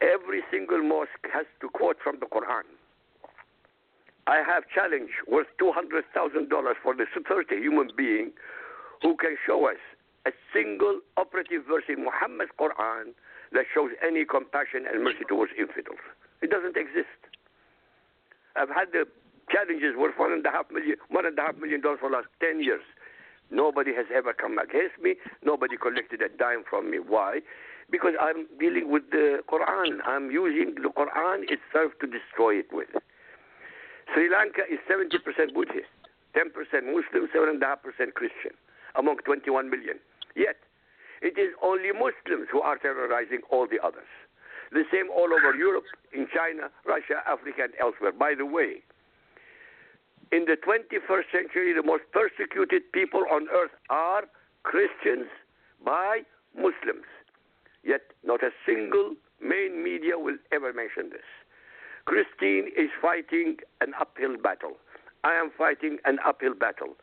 Every single mosque has to quote from the Quran. I have challenge worth $200,000 for the 30 human being who can show us a single operative verse in Muhammad's Quran that shows any compassion and mercy towards infidels. It doesn't exist. I've had the challenges worth one and a half million, one and a half million dollars for the last 10 years. Nobody has ever come against me. Nobody collected a dime from me. Why? Because I'm dealing with the Quran. I'm using the Quran itself to destroy it with. Sri Lanka is 70% Buddhist, 10% Muslim, 7.5% Christian, among 21 million. Yet, it is only Muslims who are terrorizing all the others. The same all over Europe, in China, Russia, Africa, and elsewhere. By the way, in the 21st century, the most persecuted people on earth are Christians by Muslims. Yet, not a single main media will ever mention this. Christine is fighting an uphill battle. I am fighting an uphill battle.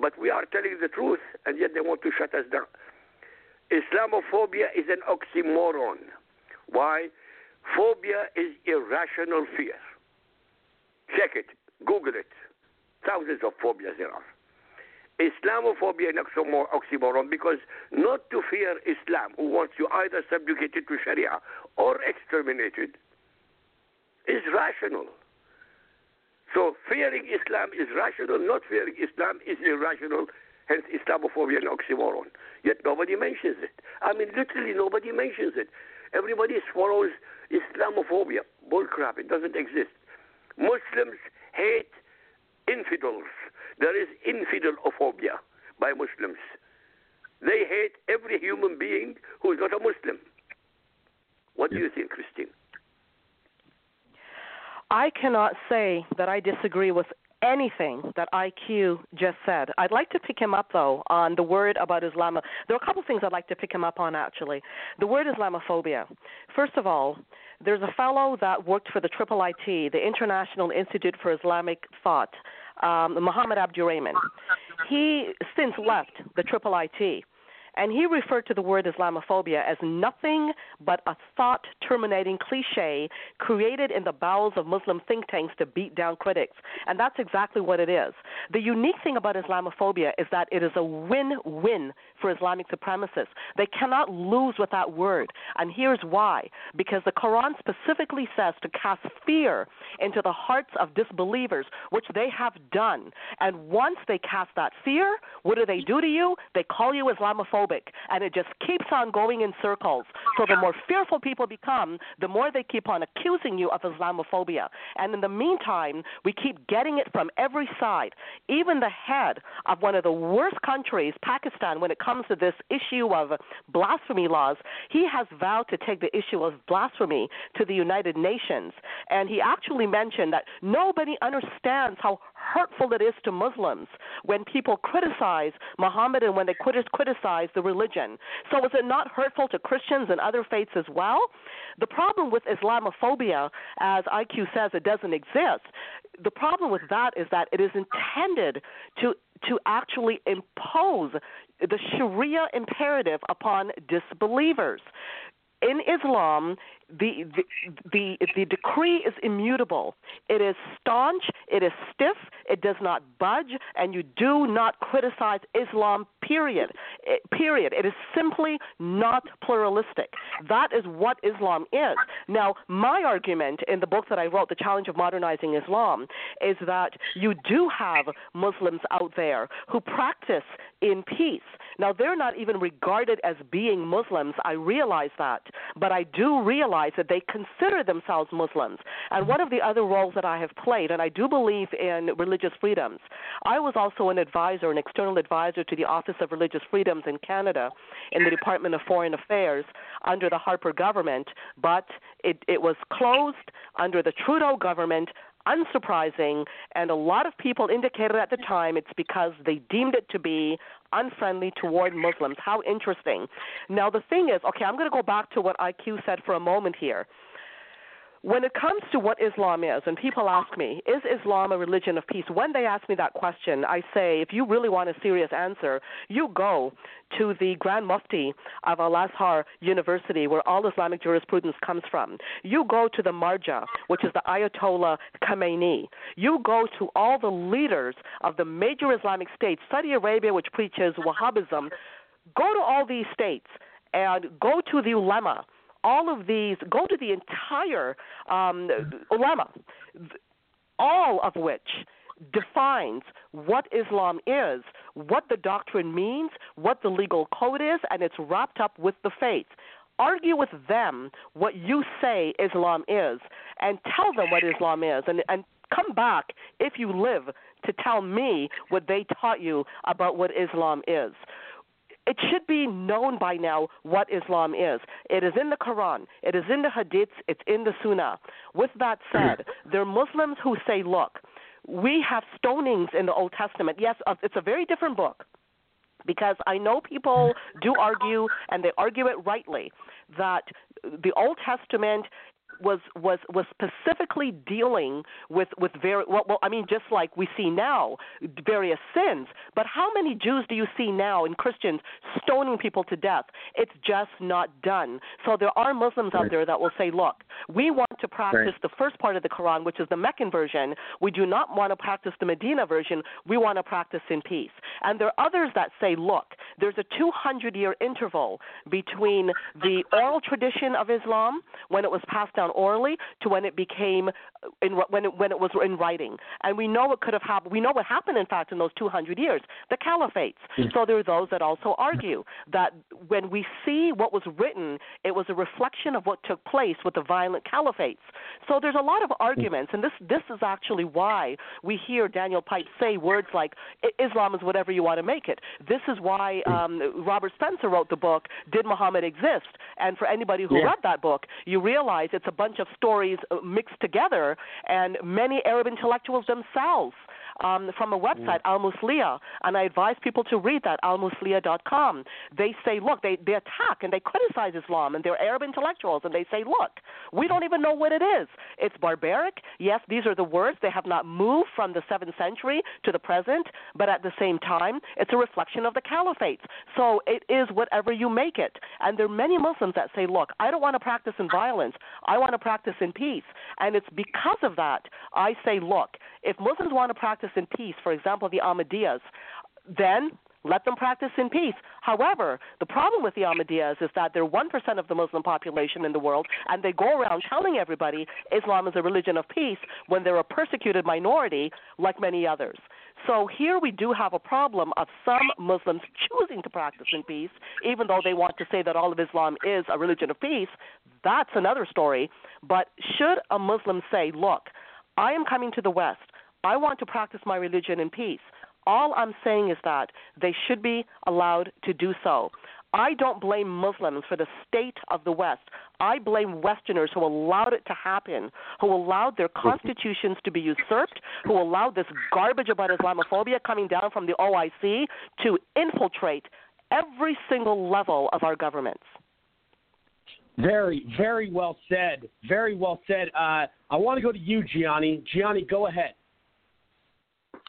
But we are telling the truth, and yet they want to shut us down. Islamophobia is an oxymoron. Why? Phobia is irrational fear. Check it, Google it. Thousands of phobias there are. Islamophobia is an oxymoron because not to fear Islam, who wants you either subjugated to Sharia or exterminated, is rational. So fearing Islam is rational, not fearing Islam is irrational, hence Islamophobia and oxymoron. Yet nobody mentions it. I mean, literally nobody mentions it. Everybody swallows Islamophobia. Bullcrap, it doesn't exist. Muslims hate infidels. There is infidelophobia by Muslims. They hate every human being who is not a Muslim. What do you think, Christine? I cannot say that I disagree with anything that IQ just said. I'd like to pick him up though on the word about Islam. There are a couple things I'd like to pick him up on actually. The word Islamophobia. First of all, there's a fellow that worked for the Triple IT, the International Institute for Islamic Thought, um, Muhammad Abdurrahman. He since left the Triple IT and he referred to the word Islamophobia as nothing but a thought terminating cliche created in the bowels of Muslim think tanks to beat down critics. And that's exactly what it is. The unique thing about Islamophobia is that it is a win win for Islamic supremacists. They cannot lose with that word. And here's why because the Quran specifically says to cast fear into the hearts of disbelievers, which they have done. And once they cast that fear, what do they do to you? They call you Islamophobic and it just keeps on going in circles. So the more fearful people become, the more they keep on accusing you of Islamophobia. And in the meantime, we keep getting it from every side. Even the head of one of the worst countries, Pakistan, when it comes to this issue of blasphemy laws, he has vowed to take the issue of blasphemy to the United Nations. And he actually mentioned that nobody understands how hurtful it is to Muslims when people criticize Muhammad and when they criticize the religion. So is it not hurtful to Christians and other faiths as well? The problem with Islamophobia, as IQ says, it doesn't exist. The problem with that is that it is intended to to actually impose the Sharia imperative upon disbelievers in Islam, the, the the the decree is immutable. It is staunch. It is stiff. It does not budge, and you do not criticize Islam. Period. It, period. It is simply not pluralistic. That is what Islam is. Now, my argument in the book that I wrote, The Challenge of Modernizing Islam, is that you do have Muslims out there who practice in peace. Now, they're not even regarded as being Muslims. I realize that. But I do realize that they consider themselves Muslims. And one of the other roles that I have played, and I do believe in religious freedoms, I was also an advisor, an external advisor to the Office of Religious Freedoms in Canada in the Department of Foreign Affairs under the Harper government, but it, it was closed under the Trudeau government unsurprising, and a lot of people indicated at the time it's because they deemed it to be unfriendly toward Muslims. How interesting. Now, the thing is, okay, I'm going to go back to what IQ said for a moment here when it comes to what Islam is, and people ask me, is Islam a religion of peace? When they ask me that question, I say, if you really want a serious answer, you go to the Grand Mufti of Al Azhar University, where all Islamic jurisprudence comes from. You go to the Marja, which is the Ayatollah Khamenei. You go to all the leaders of the major Islamic states, Saudi Arabia, which preaches Wahhabism. Go to all these states and go to the ulama all of these go to the entire um, ulama, all of which defines what Islam is, what the doctrine means, what the legal code is, and it's wrapped up with the faith. Argue with them what you say Islam is, and tell them what Islam is, and, and come back if you live to tell me what they taught you about what Islam is it should be known by now what Islam is. It is in the Quran, it is in the Hadiths, it's in the Sunnah. With that said, there are Muslims who say, look, we have stonings in the Old Testament. Yes, uh, it's a very different book because I know people do argue, and they argue it rightly, that the Old Testament was was was specifically dealing with with very well, well I mean just like we see now various sins. But how many Jews do you see now and Christians stoning people to death? It's just not done. So there are Muslims out there that will say look we want to practice right. the first part of the Quran which is the Meccan version. We do not want to practice the Medina version. We want to practice in peace. And there are others that say look there's a 200 year interval between the oral tradition of Islam when it was passed down down orally to when it became in when it, when it was in writing. And we know it could have happened. We know what happened, in fact, in those 200 years, the caliphates. So there are those that also argue that when we see what was written, it was a reflection of what took place with the violent caliphates. So there's a lot of arguments, and this this is actually why we hear Daniel Pipes say words like Islam is whatever you want to make it. This is why um, Robert Spencer wrote the book Did Muhammad Exist? And for anybody who Yeah. read that book, you realize it's a bunch of stories uh, mixed together, and many Arab intellectuals themselves. Um, from a website, Al Muslia, and I advise people to read that, almuslia.com. They say, look, they, they attack and they criticize Islam, and they're Arab intellectuals, and they say, look, we don't even know what it is. It's barbaric. Yes, these are the words. They have not moved from the 7th century to the present, but at the same time, it's a reflection of the caliphates. So it is whatever you make it. And there are many Muslims that say, look, I don't want to practice in violence. I want to practice in peace. And it's because of that I say, look, if Muslims want to practice in peace, for example, the Ahmadiyas, then let them practice in peace. However, the problem with the Ahmadiyas is that they're 1% of the Muslim population in the world, and they go around telling everybody Islam is a religion of peace when they're a persecuted minority like many others. So here we do have a problem of some Muslims choosing to practice in peace, even though they want to say that all of Islam is a religion of peace. That's another story. But should a Muslim say, look, I am coming to the West. I want to practice my religion in peace. All I'm saying is that they should be allowed to do so. I don't blame Muslims for the state of the West. I blame Westerners who allowed it to happen, who allowed their constitutions to be usurped, who allowed this garbage about Islamophobia coming down from the OIC to infiltrate every single level of our governments. Very, very well said. Very well said. Uh, I want to go to you, Gianni. Gianni, go ahead.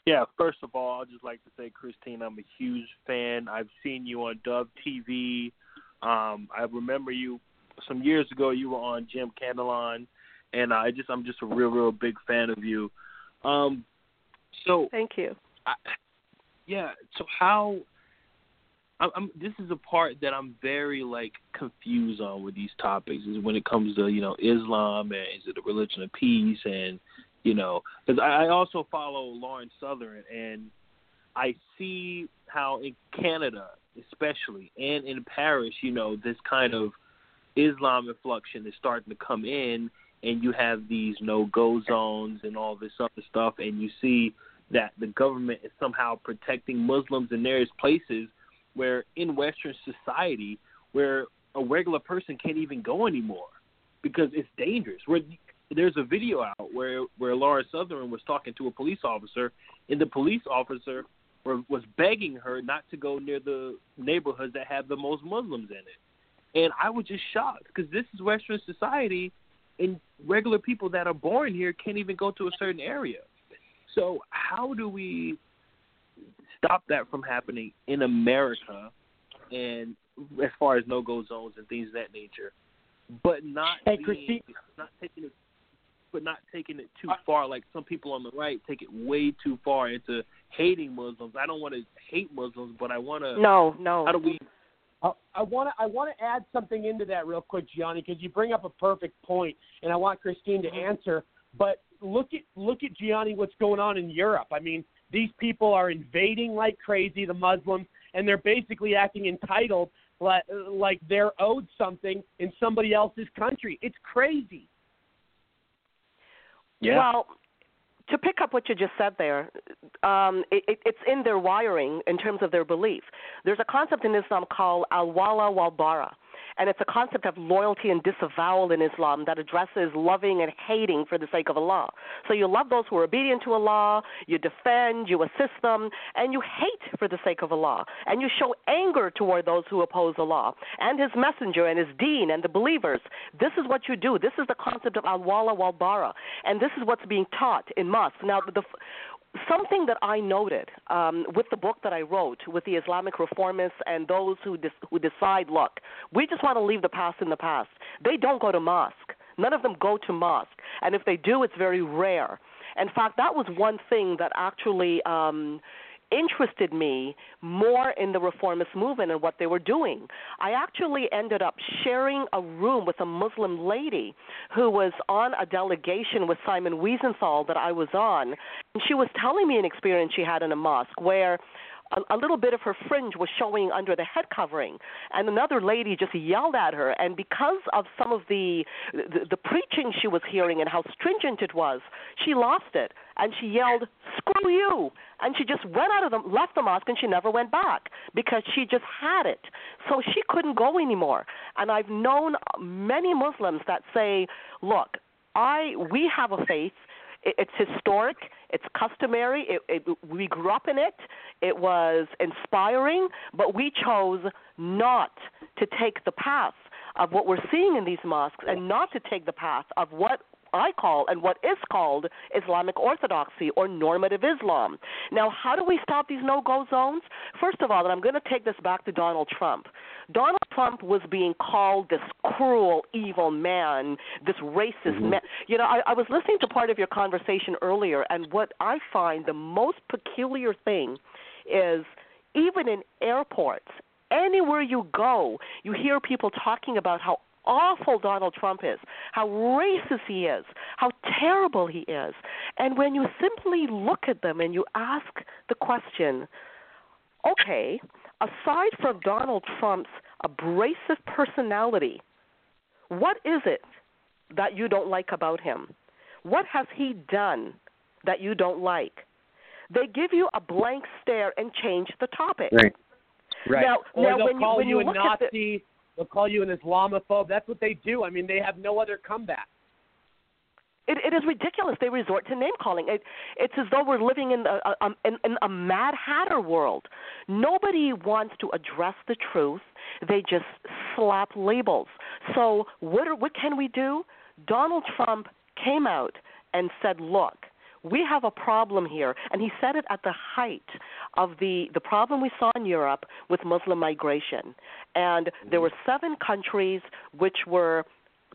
Yeah, first of all, I'd just like to say, Christine, I'm a huge fan. I've seen you on Dove TV. Um, I remember you some years ago. You were on Jim Candelon, and I just I'm just a real, real big fan of you. Um, so thank you. I, yeah. So how? I'm, I'm, this is a part that I'm very like confused on with these topics. Is when it comes to you know Islam and is it a religion of peace and you know because I, also follow Lawrence Southern and I see how in Canada especially and in Paris you know this kind of Islam inflection is starting to come in and you have these no go zones and all this other stuff and you see that the government is somehow protecting Muslims in various places where in Western society where a regular person can't even go anymore because it's dangerous. Where there's a video out where where Laura Southern was talking to a police officer, and the police officer were, was begging her not to go near the neighborhoods that have the most Muslims in it. And I was just shocked because this is Western society, and regular people that are born here can't even go to a certain area. So how do we stop that from happening in America and as far as no go zones and things of that nature, but not Hey, being, not taking it, but not taking it too far. Like some people on the right take it way too far into hating Muslims. I don't want to hate Muslims, but I want to. No, no. How do we? I want to I want to add something into that real quick, Gianni, because you bring up a perfect point, and I want Christine to mm-hmm. answer. But look at look at Gianni, what's going on in Europe. I mean, these people are invading like crazy, the Muslims, and they're basically acting entitled, like, like they're owed something in somebody else's country. It's crazy. Well, to pick up what you just said there, um, it, it, it's in their wiring in terms of their belief. There's a concept in Islam called al wala wal bara, and it's a concept of loyalty and disavowal in Islam that addresses loving and hating for the sake of Allah. So you love those who are obedient to Allah, you defend, you assist them, and you hate for the sake of Allah, and you show anger toward those who oppose Allah and His Messenger and His Deen and the believers. This is what you do. This is the concept of al wala wal bara, and this is what's being taught in mosques. Now, the something that I noted um, with the book that I wrote with the Islamic reformists and those who dis- who decide, look, we just want to leave the past in the past. They don't go to mosque. None of them go to mosque, and if they do, it's very rare. In fact, that was one thing that actually. Um, interested me more in the reformist movement and what they were doing. I actually ended up sharing a room with a Muslim lady who was on a delegation with Simon Wiesenthal that I was on, and she was telling me an experience she had in a mosque where a, a little bit of her fringe was showing under the head covering, and another lady just yelled at her. And because of some of the, the the preaching she was hearing and how stringent it was, she lost it, and she yelled, "Screw you!" And she just went out of the left the mosque, and she never went back because she just had it. So she couldn't go anymore. And I've known many Muslims that say, "Look, I we have a faith." It's historic, it's customary, it, it, we grew up in it, it was inspiring, but we chose not to take the path of what we're seeing in these mosques and not to take the path of what I call and what is called Islamic orthodoxy or normative Islam. Now, how do we stop these no go zones? First of all, and I'm going to take this back to Donald Trump. Donald Trump was being called this cruel, evil man, this racist mm-hmm. man. You know, I, I was listening to part of your conversation earlier, and what I find the most peculiar thing is even in airports, anywhere you go, you hear people talking about how awful Donald Trump is, how racist he is, how terrible he is. And when you simply look at them and you ask the question, okay, aside from Donald Trump's abrasive personality, what is it that you don't like about him? What has he done that you don't like? They give you a blank stare and change the topic. Right. Right. Now, or now they'll when call you, when you, you a at the, Nazi. They'll call you an Islamophobe. That's what they do. I mean, they have no other comeback. It, it is ridiculous. They resort to name calling. It, it's as though we're living in a, a, in, in a Mad Hatter world. Nobody wants to address the truth. They just slap labels. So what are, what can we do? Donald Trump came out and said, "Look, we have a problem here," and he said it at the height of the the problem we saw in Europe with Muslim migration. And there were seven countries which were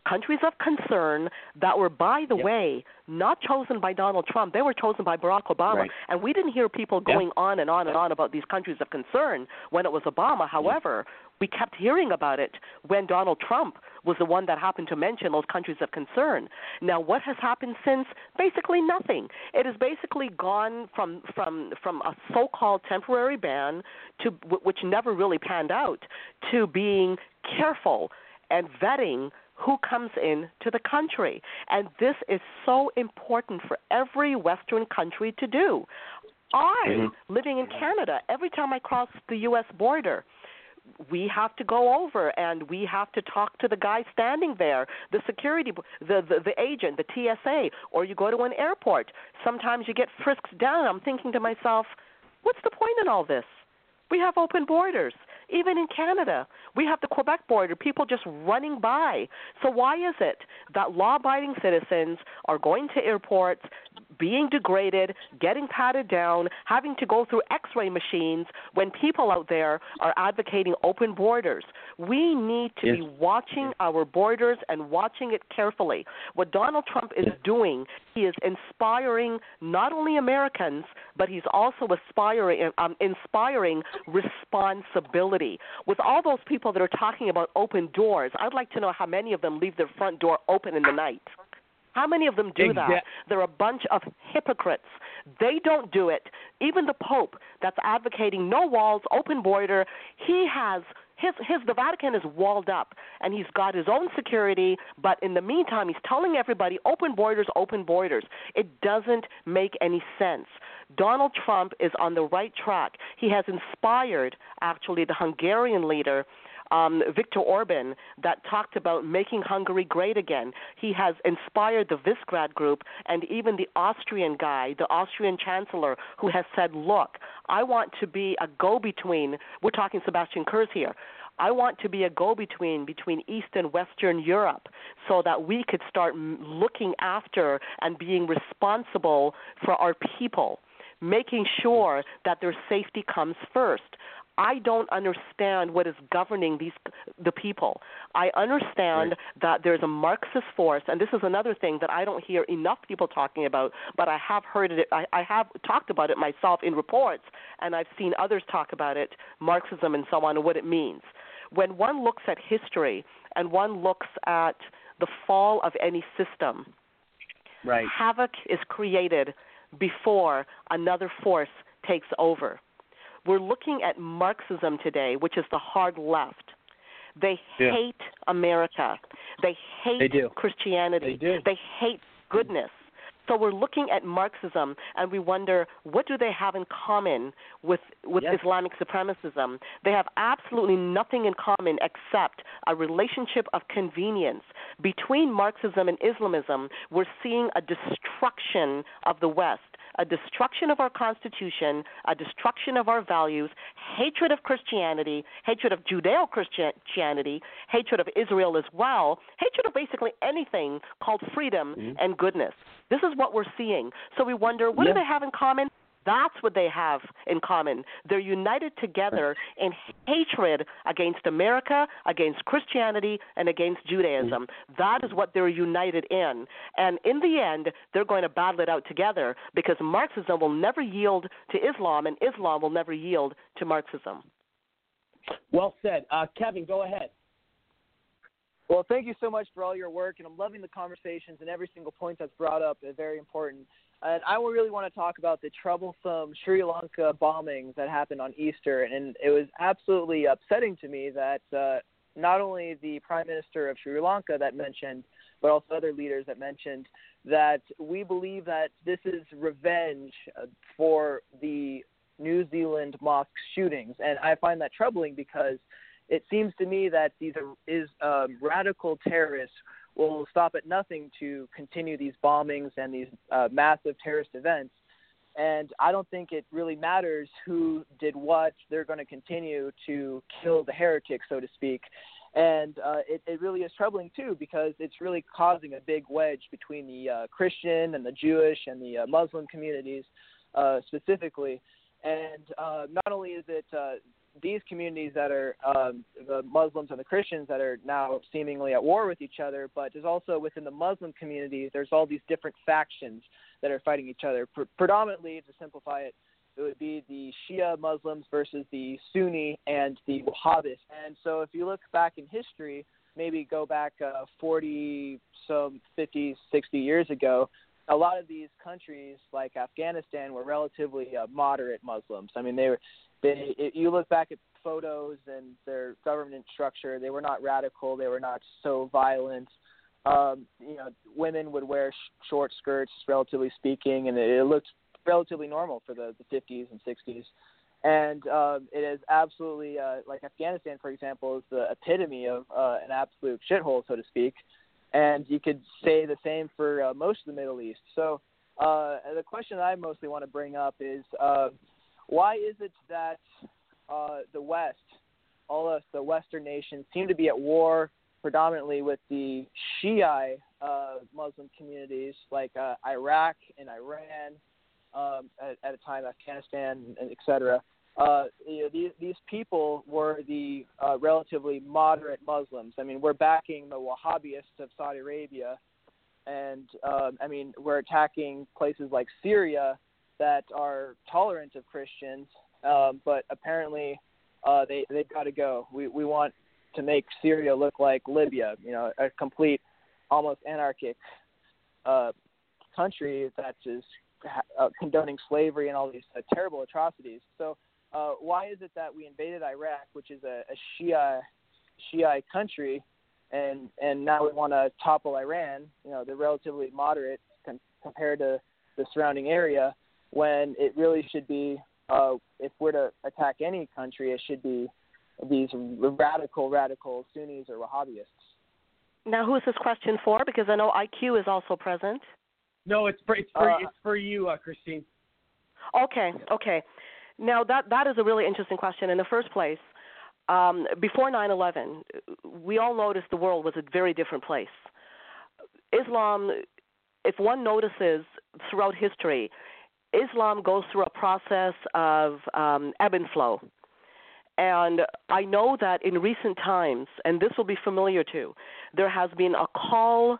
countries of concern that were, by the Yep. way, not chosen by Donald Trump. They were chosen by Barack Obama. Right. And we didn't hear people Yep. going on and on and on about these countries of concern when it was Obama. However, we kept hearing about it when Donald Trump was the one that happened to mention those countries of concern. Now, what has happened since? Basically nothing. It has basically gone from from from a so-called temporary ban to which never really panned out to being careful and vetting who comes in to the country. And this is so important for every Western country to do. I, Mhm. living in Canada, every time I cross the U.S. border, we have to go over and we have to talk to the guy standing there, the security, the, the the agent, the TSA, or you go to an airport. Sometimes you get frisked down. I'm thinking to myself, what's the point in all this? We have open borders. Even in Canada, we have the Quebec border, people just running by. So why is it that law-abiding citizens are going to airports, being degraded, getting patted down, having to go through X-ray machines when people out there are advocating open borders? We need to be watching our borders and watching it carefully. What Donald Trump is doing, he is inspiring not only Americans, but he's also aspiring, um, inspiring responsibility. With all those people that are talking about open doors, I'd like to know how many of them leave their front door open in the night. How many of them do that? They're a bunch of hypocrites. They don't do it. Even the Pope that's advocating no walls, open border, he has his his the Vatican is walled up and he's got his own security, but in the meantime he's telling everybody open borders, open borders. It doesn't make any sense. Donald Trump is on the right track. He has inspired actually the Hungarian leader um, Viktor Orban that talked about making Hungary great again. He has inspired the Visegrad Group and even the Austrian guy, the Austrian chancellor, who has said, "Look, I want to be a go-between." We're talking Sebastian Kurz here. I want to be a go-between between East and Western Europe, so that we could start looking after and being responsible for our people, making sure that their safety comes first. I don't understand what is governing these the people. I understand right. that there's a Marxist force, and this is another thing that I don't hear enough people talking about, but I have heard it. I, I have talked about it myself in reports, and I've seen others talk about it, Marxism and so on, and what it means. When one looks at history and one looks at the fall of any system, right. havoc is created before another force takes over. We're looking at Marxism today, which is the hard left. They yeah. hate America. They hate they Christianity. They, do. they hate goodness. So we're looking at Marxism and we wonder what do they have in common with with yes. Islamic supremacism? They have absolutely nothing in common except a relationship of convenience. Between Marxism and Islamism, we're seeing a destruction of the West a destruction of our Constitution, a destruction of our values, hatred of Christianity, hatred of Judeo Christianity, hatred of Israel as well, hatred of basically anything called freedom mm-hmm. and goodness. This is what we're seeing. So we wonder what yeah. do they have in common? That's what they have in common. They're united together in hatred against America, against Christianity, and against Judaism. That is what they're united in. And in the end, they're going to battle it out together because Marxism will never yield to Islam, and Islam will never yield to Marxism. Well said. Uh, Kevin, go ahead. Well, thank you so much for all your work, and I'm loving the conversations and every single point that's brought up is very important. And I really want to talk about the troublesome Sri Lanka bombings that happened on Easter. And it was absolutely upsetting to me that uh, not only the Prime Minister of Sri Lanka that mentioned, but also other leaders that mentioned that we believe that this is revenge uh, for the New Zealand mosque shootings. And I find that troubling because it seems to me that these are is um, radical terrorists will stop at nothing to continue these bombings and these uh, massive terrorist events. And I don't think it really matters who did what. They're going to continue to kill the heretics, so to speak. And uh, it, it really is troubling too because it's really causing a big wedge between the uh, Christian and the Jewish and the uh, Muslim communities uh, specifically. And uh, not only is it uh, these communities that are um, the Muslims and the Christians that are now seemingly at war with each other, but there's also within the Muslim community, there's all these different factions that are fighting each other. Pre- predominantly, to simplify it, it would be the Shia Muslims versus the Sunni and the Wahhabis. And so, if you look back in history, maybe go back uh, 40, some 50, 60 years ago, a lot of these countries like Afghanistan were relatively uh, moderate Muslims. I mean, they were they it, you look back at photos and their government structure, they were not radical, they were not so violent. Um, you know, women would wear sh- short skirts, relatively speaking, and it, it looked relatively normal for the, the 50s and 60s. And um, it is absolutely uh, like Afghanistan, for example, is the epitome of uh, an absolute shithole, so to speak. And you could say the same for uh, most of the Middle East. So uh, the question I mostly want to bring up is. Uh, why is it that uh, the West, all of the Western nations, seem to be at war predominantly with the Shiite uh, Muslim communities like uh, Iraq and Iran, um, at, at a time Afghanistan, et cetera. Uh, you know, these, these people were the uh, relatively moderate Muslims. I mean, we're backing the Wahhabists of Saudi Arabia, and um, I mean, we're attacking places like Syria that are tolerant of Christians, um, but apparently uh, they they've got to go. We we want to make Syria look like Libya, you know, a complete, almost anarchic uh, country that is uh, condoning slavery and all these uh, terrible atrocities. So uh, why is it that we invaded Iraq, which is a, a Shia Shiite country, and and now we want to topple Iran? You know, they're relatively moderate com- compared to the surrounding area when it really should be, uh, if we're to attack any country, it should be these radical, radical Sunnis or Wahhabists. Now, who is this question for? Because I know IQ is also present. No, it's for it's for, Uh, it's for you, uh, Christine. Okay, okay. Now that that is a really interesting question. In the first place, um, before 9/11, we all noticed the world was a very different place. Islam, if one notices throughout history, Islam goes through a process of um, ebb and flow. And I know that in recent times, and this will be familiar to, there has been a call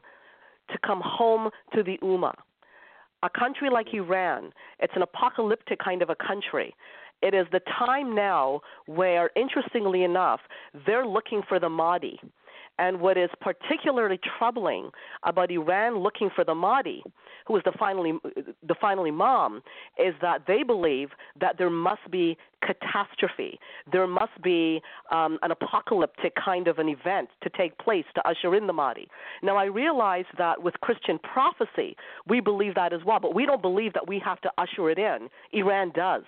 to come home to the Ummah. A country like mm-hmm. Iran, it's an apocalyptic kind of a country. It is the time now where, interestingly enough, they're looking for the Mahdi. And what is particularly troubling about Iran looking for the Mahdi, who is the finally the final imam, is that they believe that there must be catastrophe. There must be um, an apocalyptic kind of an event to take place to usher in the Mahdi. Now, I realize that with Christian prophecy, we believe that as well, but we don't believe that we have to usher it in. Iran does.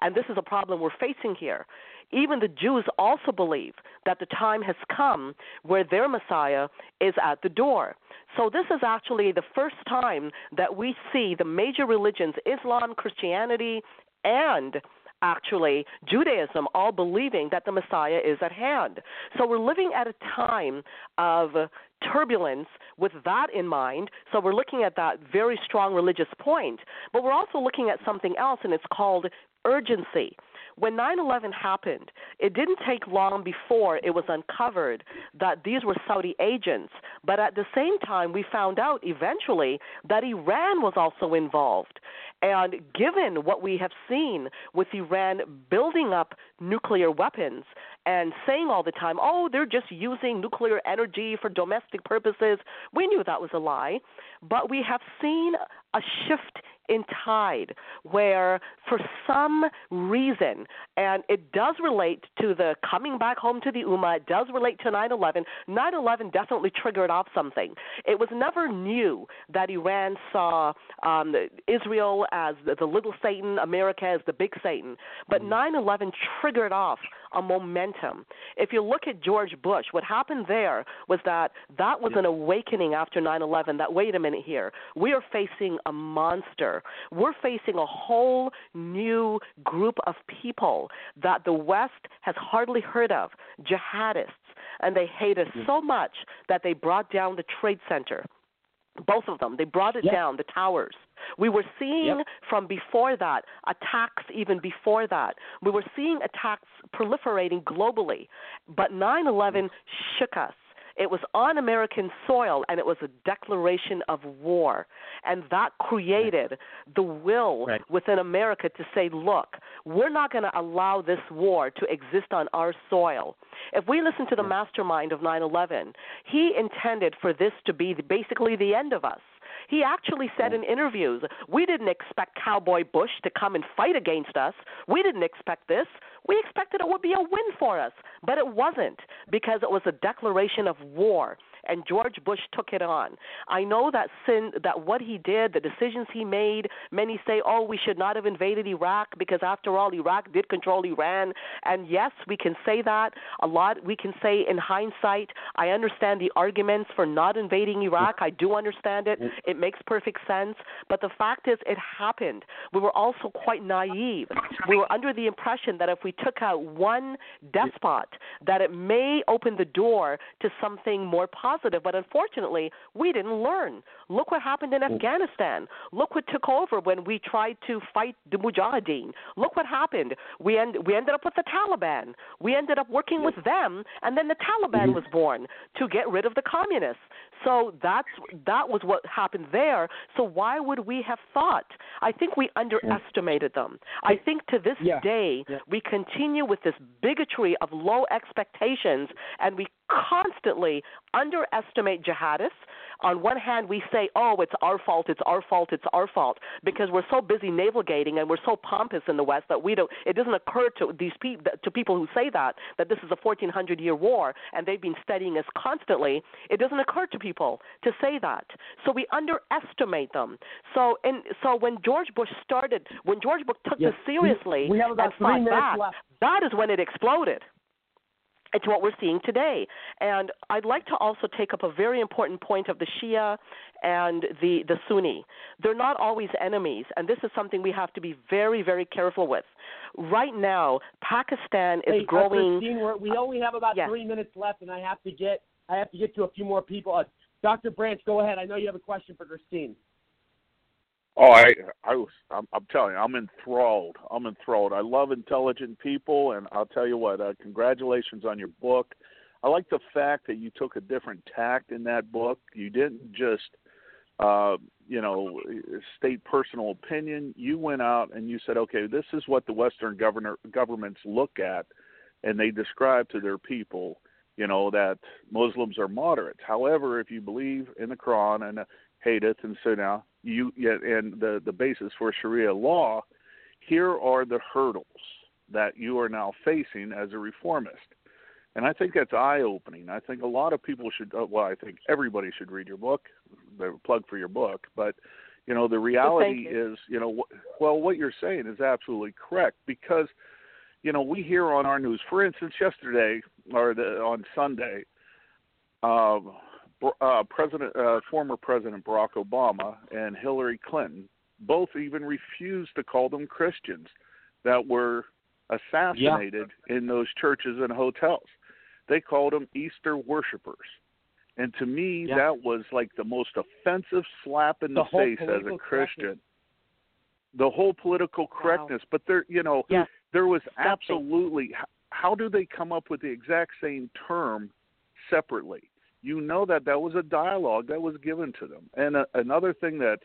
And this is a problem we're facing here. Even the Jews also believe that the time has come where their Messiah is at the door. So, this is actually the first time that we see the major religions, Islam, Christianity, and actually Judaism all believing that the Messiah is at hand. So we're living at a time of turbulence with that in mind. So we're looking at that very strong religious point, but we're also looking at something else, and it's called urgency. When 9 11 happened, it didn't take long before it was uncovered that these were Saudi agents. But at the same time, we found out eventually that Iran was also involved. And given what we have seen with Iran building up nuclear weapons and saying all the time, oh, they're just using nuclear energy for domestic purposes, we knew that was a lie. But we have seen a shift in tide where for some reason and it does relate to the coming back home to the ummah it does relate to 9/11 9/11 definitely triggered off something. It was never new that Iran saw um, Israel as the, the little satan America as the big satan. But 9/11 triggered off a momentum. If you look at George Bush what happened there was that that was an awakening after 9/11 that wait a minute here we are facing a monster we're facing a whole new group of people that the West has hardly heard of jihadists. And they hate us so much that they brought down the Trade Center. Both of them. They brought it down, the towers. We were seeing Yep. from before that attacks, even before that. We were seeing attacks proliferating globally. But 9 11 mm. shook us. It was on American soil, and it was a declaration of war. And that created the will Right. within America to say, look, we're not going to allow this war to exist on our soil. If we listen to the mastermind of 9 11, he intended for this to be basically the end of us. He actually said in interviews, we didn't expect Cowboy Bush to come and fight against us. We didn't expect this. We expected it would be a win for us, but it wasn't because it was a declaration of war and George Bush took it on. I know that sin that what he did, the decisions he made, many say, "Oh, we should not have invaded Iraq because after all Iraq did control Iran." And yes, we can say that. A lot we can say in hindsight. I understand the arguments for not invading Iraq. I do understand it. It makes perfect sense, but the fact is it happened. We were also quite naive. We were under the impression that if we took out one despot that it may open the door to something more positive, but unfortunately, we didn't learn. Look what happened in mm. Afghanistan. Look what took over when we tried to fight the Mujahideen. Look what happened. We end, we ended up with the Taliban. We ended up working with them, and then the Taliban mm-hmm. was born to get rid of the communists. So that's that was what happened there. So why would we have thought? I think we underestimated them. I think to this Yeah. day Yeah. we continue with this bigotry of low expectations, and we constantly underestimate jihadists. On one hand, we say, "Oh, it's our fault, it's our fault, it's our fault," because we're so busy navel-gating and we're so pompous in the West that we don't. It doesn't occur to these people, to people who say that, that this is a 1400-year war and they've been studying us constantly. It doesn't occur to people to say that. So we underestimate them. So and so when George Bush started, when George Bush took Yes. this seriously We about and fought back, left. that is when it exploded. It's what we're seeing today. And I'd like to also take up a very important point of the Shia and the, the Sunni. They're not always enemies, and this is something we have to be very, very careful with. Right now, Pakistan is Hey, uh, growing. Christine, we only have about Yes. three minutes left, and I have to get I have to get to a few more people. Uh, Dr. Branch, go ahead. I know you have a question for Christine. Oh, I, I was, I'm, I'm telling you, I'm enthralled. I'm enthralled. I love intelligent people, and I'll tell you what. Uh, congratulations on your book. I like the fact that you took a different tact in that book. You didn't just, uh, you know, state personal opinion. You went out and you said, okay, this is what the Western governor governments look at, and they describe to their people, you know, that Muslims are moderates. However, if you believe in the Quran and Hadith and now you and the the basis for Sharia law, here are the hurdles that you are now facing as a reformist. And I think that's eye opening. I think a lot of people should, uh, well, I think everybody should read your book, the plug for your book. But, you know, the reality you. is, you know, well, what you're saying is absolutely correct because, you know, we hear on our news, for instance, yesterday or the, on Sunday, uh, uh, President, uh, former President Barack Obama and Hillary Clinton both even refused to call them Christians that were assassinated yeah. in those churches and hotels. They called them Easter worshipers. And to me, yeah. that was like the most offensive slap in the, the, face as a Christian. The whole political correctness, wow. but there, you know, yes. there was absolutely. How do they come up with the exact same term separately? You know that that was a dialogue that was given to them. And uh, another thing that,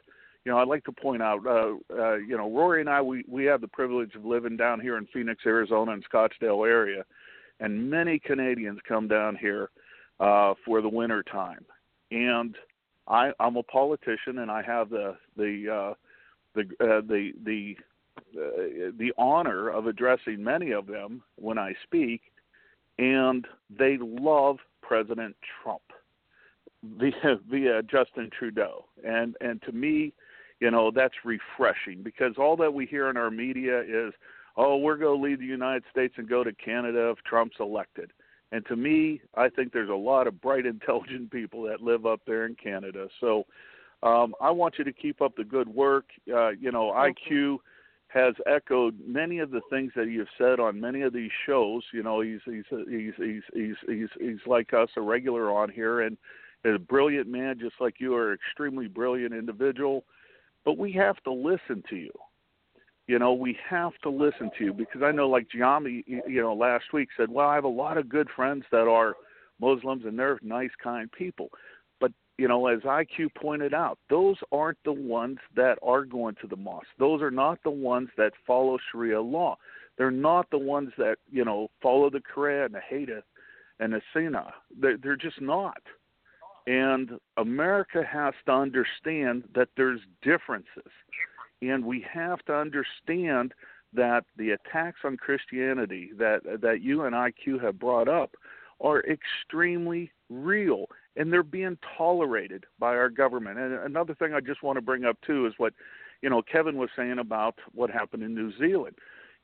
you know, I'd like to point out, uh, uh, you know, Rory and I, we we have the privilege of living down here in Phoenix, Arizona, and Scottsdale area, and many Canadians come down here uh, for the winter time. And I, I'm a politician, and I have the the uh, the uh, the the uh, the honor of addressing many of them when I speak, and they love President Trump via via Justin Trudeau, and and to me, you know, that's refreshing because all that we hear in our media is, oh, we're going to leave the United States and go to Canada if Trump's elected. And to me, I think there's a lot of bright, [laughs] intelligent people that live up there in Canada. So um, I want you to keep up the good work. Uh, you know, IQ has echoed many of the things that you've said on many of these shows. You know, he's he's he's he's he's he's, he's like us, a regular on here, and a brilliant man, just like you are, extremely brilliant individual. But we have to listen to you. You know, we have to listen to you because I know, like Gianni, you know, last week said, "Well, I have a lot of good friends that are Muslims, and they're nice, kind people." You know, as IQ pointed out, those aren't the ones that are going to the mosque. Those are not the ones that follow Sharia law. They're not the ones that you know follow the Quran, and the Hadith, and the Sunnah. They're, they're just not. And America has to understand that there's differences. And we have to understand that the attacks on Christianity that that you and IQ have brought up are extremely real and they're being tolerated by our government. And another thing I just want to bring up too is what you know Kevin was saying about what happened in New Zealand.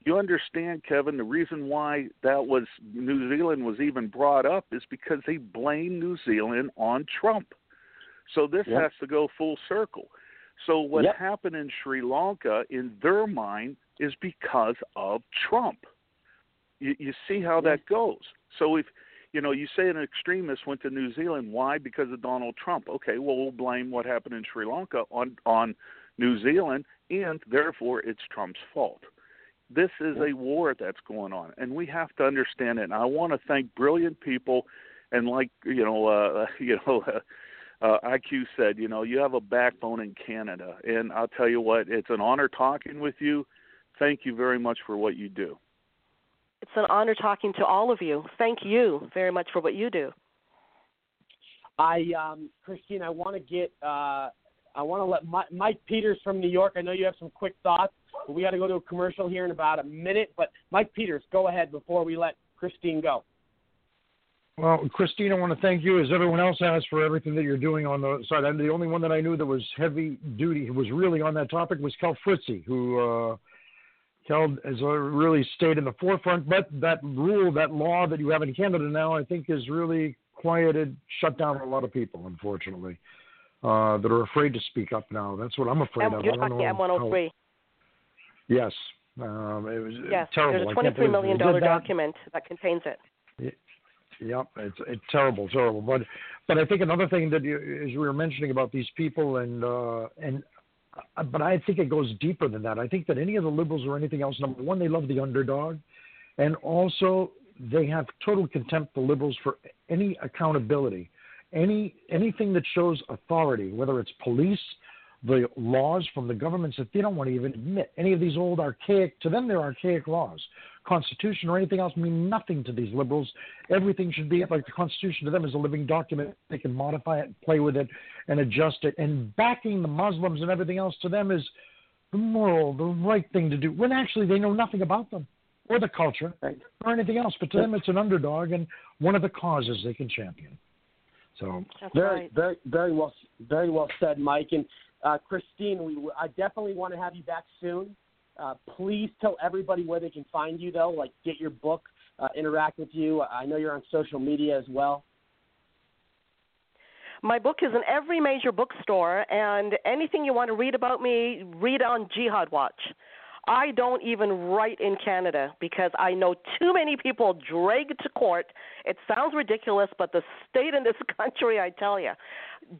You understand, Kevin, the reason why that was New Zealand was even brought up is because they blame New Zealand on Trump. So this Yep. has to go full circle. So what Yep. happened in Sri Lanka, in their mind, is because of Trump. You, you see how that goes. So if you know, you say an extremist went to New Zealand, why? Because of Donald Trump. Okay, well we'll blame what happened in Sri Lanka on on New Zealand, and therefore it's Trump's fault. This is a war that's going on, and we have to understand it. And I want to thank brilliant people, and like you know, uh, [laughs] you know. Uh, uh, IQ said, you know, you have a backbone in Canada, and I'll tell you what, it's an honor talking with you. Thank you very much for what you do. It's an honor talking to all of you. Thank you very much for what you do. I, um, Christine, I want to get, uh, I want to let Mike, Mike Peters from New York. I know you have some quick thoughts, but we got to go to a commercial here in about a minute. But Mike Peters, go ahead before we let Christine go. Well, Christine, I want to thank you, as everyone else has, for everything that you're doing on the side. I'm the only one that I knew that was heavy duty, who was really on that topic, was Kel Fritzy, who uh, Kel has uh, really stayed in the forefront. But that rule, that law that you have in Canada now, I think has really quieted, shut down a lot of people, unfortunately, uh, that are afraid to speak up now. That's what I'm afraid M- of. you're I don't talking M103. how- Yes. Um, it was Yes, terrible. there's a can't $23 believe million that. document that contains it. Yep, it's it's terrible, terrible. But but I think another thing that you, as we were mentioning about these people and uh, and Uh, but I think it goes deeper than that. I think that any of the liberals or anything else, number one, they love the underdog, and also they have total contempt the liberals for any accountability, any anything that shows authority, whether it's police, the laws from the governments that they don't want to even admit. Any of these old archaic, to them, they're archaic laws. Constitution or anything else mean nothing to these liberals. Everything should be like the Constitution to them is a living document. They can modify it, play with it, and adjust it. And backing the Muslims and everything else to them is the moral, the right thing to do. When actually they know nothing about them or the culture or anything else. But to them, it's an underdog and one of the causes they can champion. So very, right. very, very well, very well said, Mike. And uh, Christine, we I definitely want to have you back soon. Uh, please tell everybody where they can find you, though. Like, get your book, uh, interact with you. I know you're on social media as well. My book is in every major bookstore, and anything you want to read about me, read on Jihad Watch. I don't even write in Canada because I know too many people dragged to court. It sounds ridiculous, but the state in this [laughs] country, I tell you,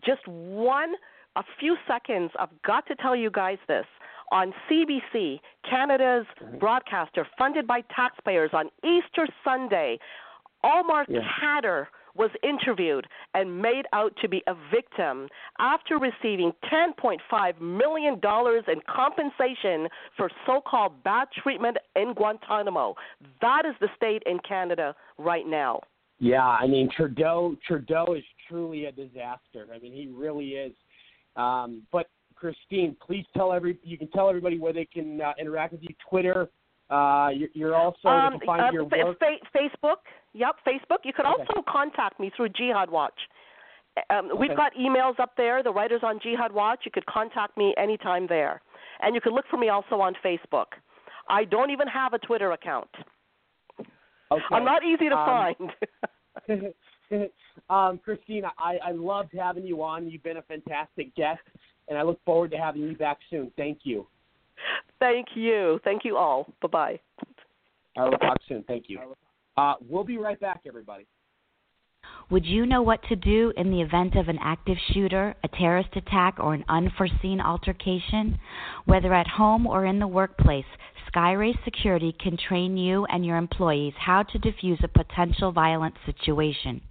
just one, a few seconds, I've got to tell you guys this. On CBC, Canada's mm-hmm. broadcaster, funded by taxpayers, on Easter Sunday, Omar Yeah. Was interviewed and made out to be a victim after receiving $10.5 million in compensation for so called bad treatment in Guantanamo. That is the state in Canada right now. Yeah, I mean Trudeau. Trudeau is truly a disaster. I mean, he really is. Um, but Christine, please tell every you can tell everybody where they can uh, interact with you. Twitter. Uh, you're, you're also Um, they can find uh, your fa- work. fa- Facebook. Yep, Facebook. You could Okay. also contact me through Jihad Watch. Um, We've Okay. got emails up there. The writers on Jihad Watch. You could contact me anytime there, and you can look for me also on Facebook. I don't even have a Twitter account. Okay. I'm not easy to Um, find. [laughs] [laughs] um, Christine, I, I loved having you on. You've been a fantastic guest, and I look forward to having you back soon. Thank you. Thank you. Thank you all. Bye bye. I will talk soon. Thank you. Uh, we'll be right back, everybody. Would you know what to do in the event of an active shooter, a terrorist attack, or an unforeseen altercation? Whether at home or in the workplace, Skyray Security can train you and your employees how to defuse a potential violent situation.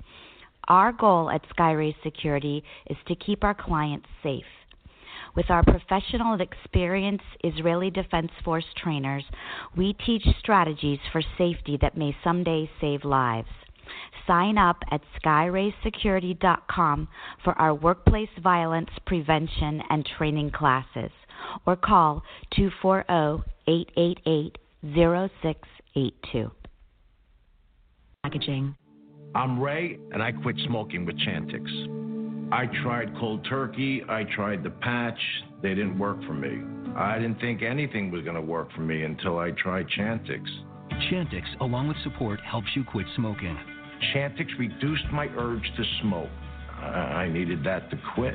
Our goal at Skyray Security is to keep our clients safe. With our professional and experienced Israeli Defense Force trainers, we teach strategies for safety that may someday save lives. Sign up at skyraysecurity.com for our workplace violence prevention and training classes or call oh, 240-888-0682. Packaging. I'm Ray, and I quit smoking with Chantix. I tried cold turkey, I tried the patch, they didn't work for me. I didn't think anything was going to work for me until I tried Chantix. Chantix, along with support, helps you quit smoking. Chantix reduced my urge to smoke. I, I needed that to quit.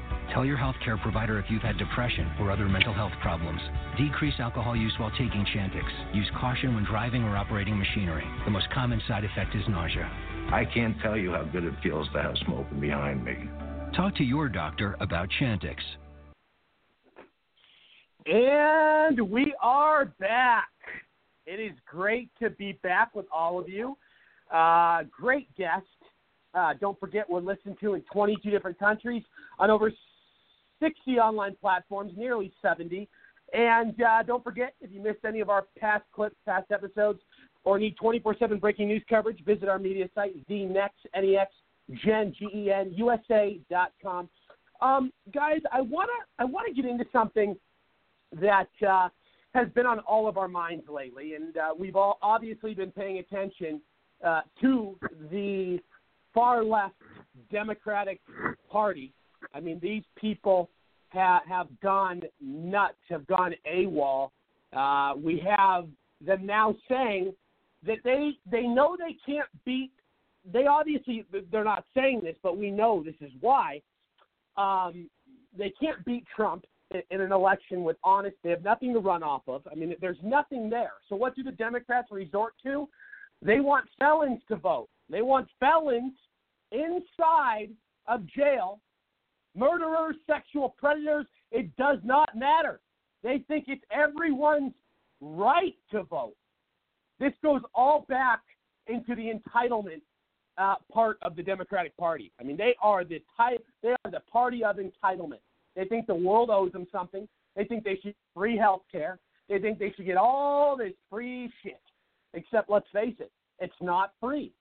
Tell your healthcare provider if you've had depression or other mental health problems. Decrease alcohol use while taking Chantix. Use caution when driving or operating machinery. The most common side effect is nausea. I can't tell you how good it feels to have smoking behind me. Talk to your doctor about Chantix. And we are back. It is great to be back with all of you. Uh, great guest. Uh, don't forget, we're listened to in 22 different countries on over 60 online platforms, nearly 70. And uh, don't forget, if you missed any of our past clips, past episodes, or need 24/7 breaking news coverage, visit our media site, thenext, N-E-X, Gen, G-E-N, USA.com. Um, guys, I wanna I wanna get into something that uh, has been on all of our minds lately, and uh, we've all obviously been paying attention uh, to the far left Democratic Party. I mean, these people ha- have gone nuts, have gone AWOL. Uh, we have them now saying that they they know they can't beat. They obviously they're not saying this, but we know this is why. Um, they can't beat Trump in, in an election with honest. They have nothing to run off of. I mean, there's nothing there. So what do the Democrats resort to? They want felons to vote. They want felons inside of jail, murderers, sexual predators. It does not matter. They think it's everyone's right to vote. This goes all back into the entitlement uh, part of the Democratic Party. I mean, they are the type, they are the party of entitlement. They think the world owes them something. They think they should free health care. They think they should get all this free shit. Except, let's face it, it's not free.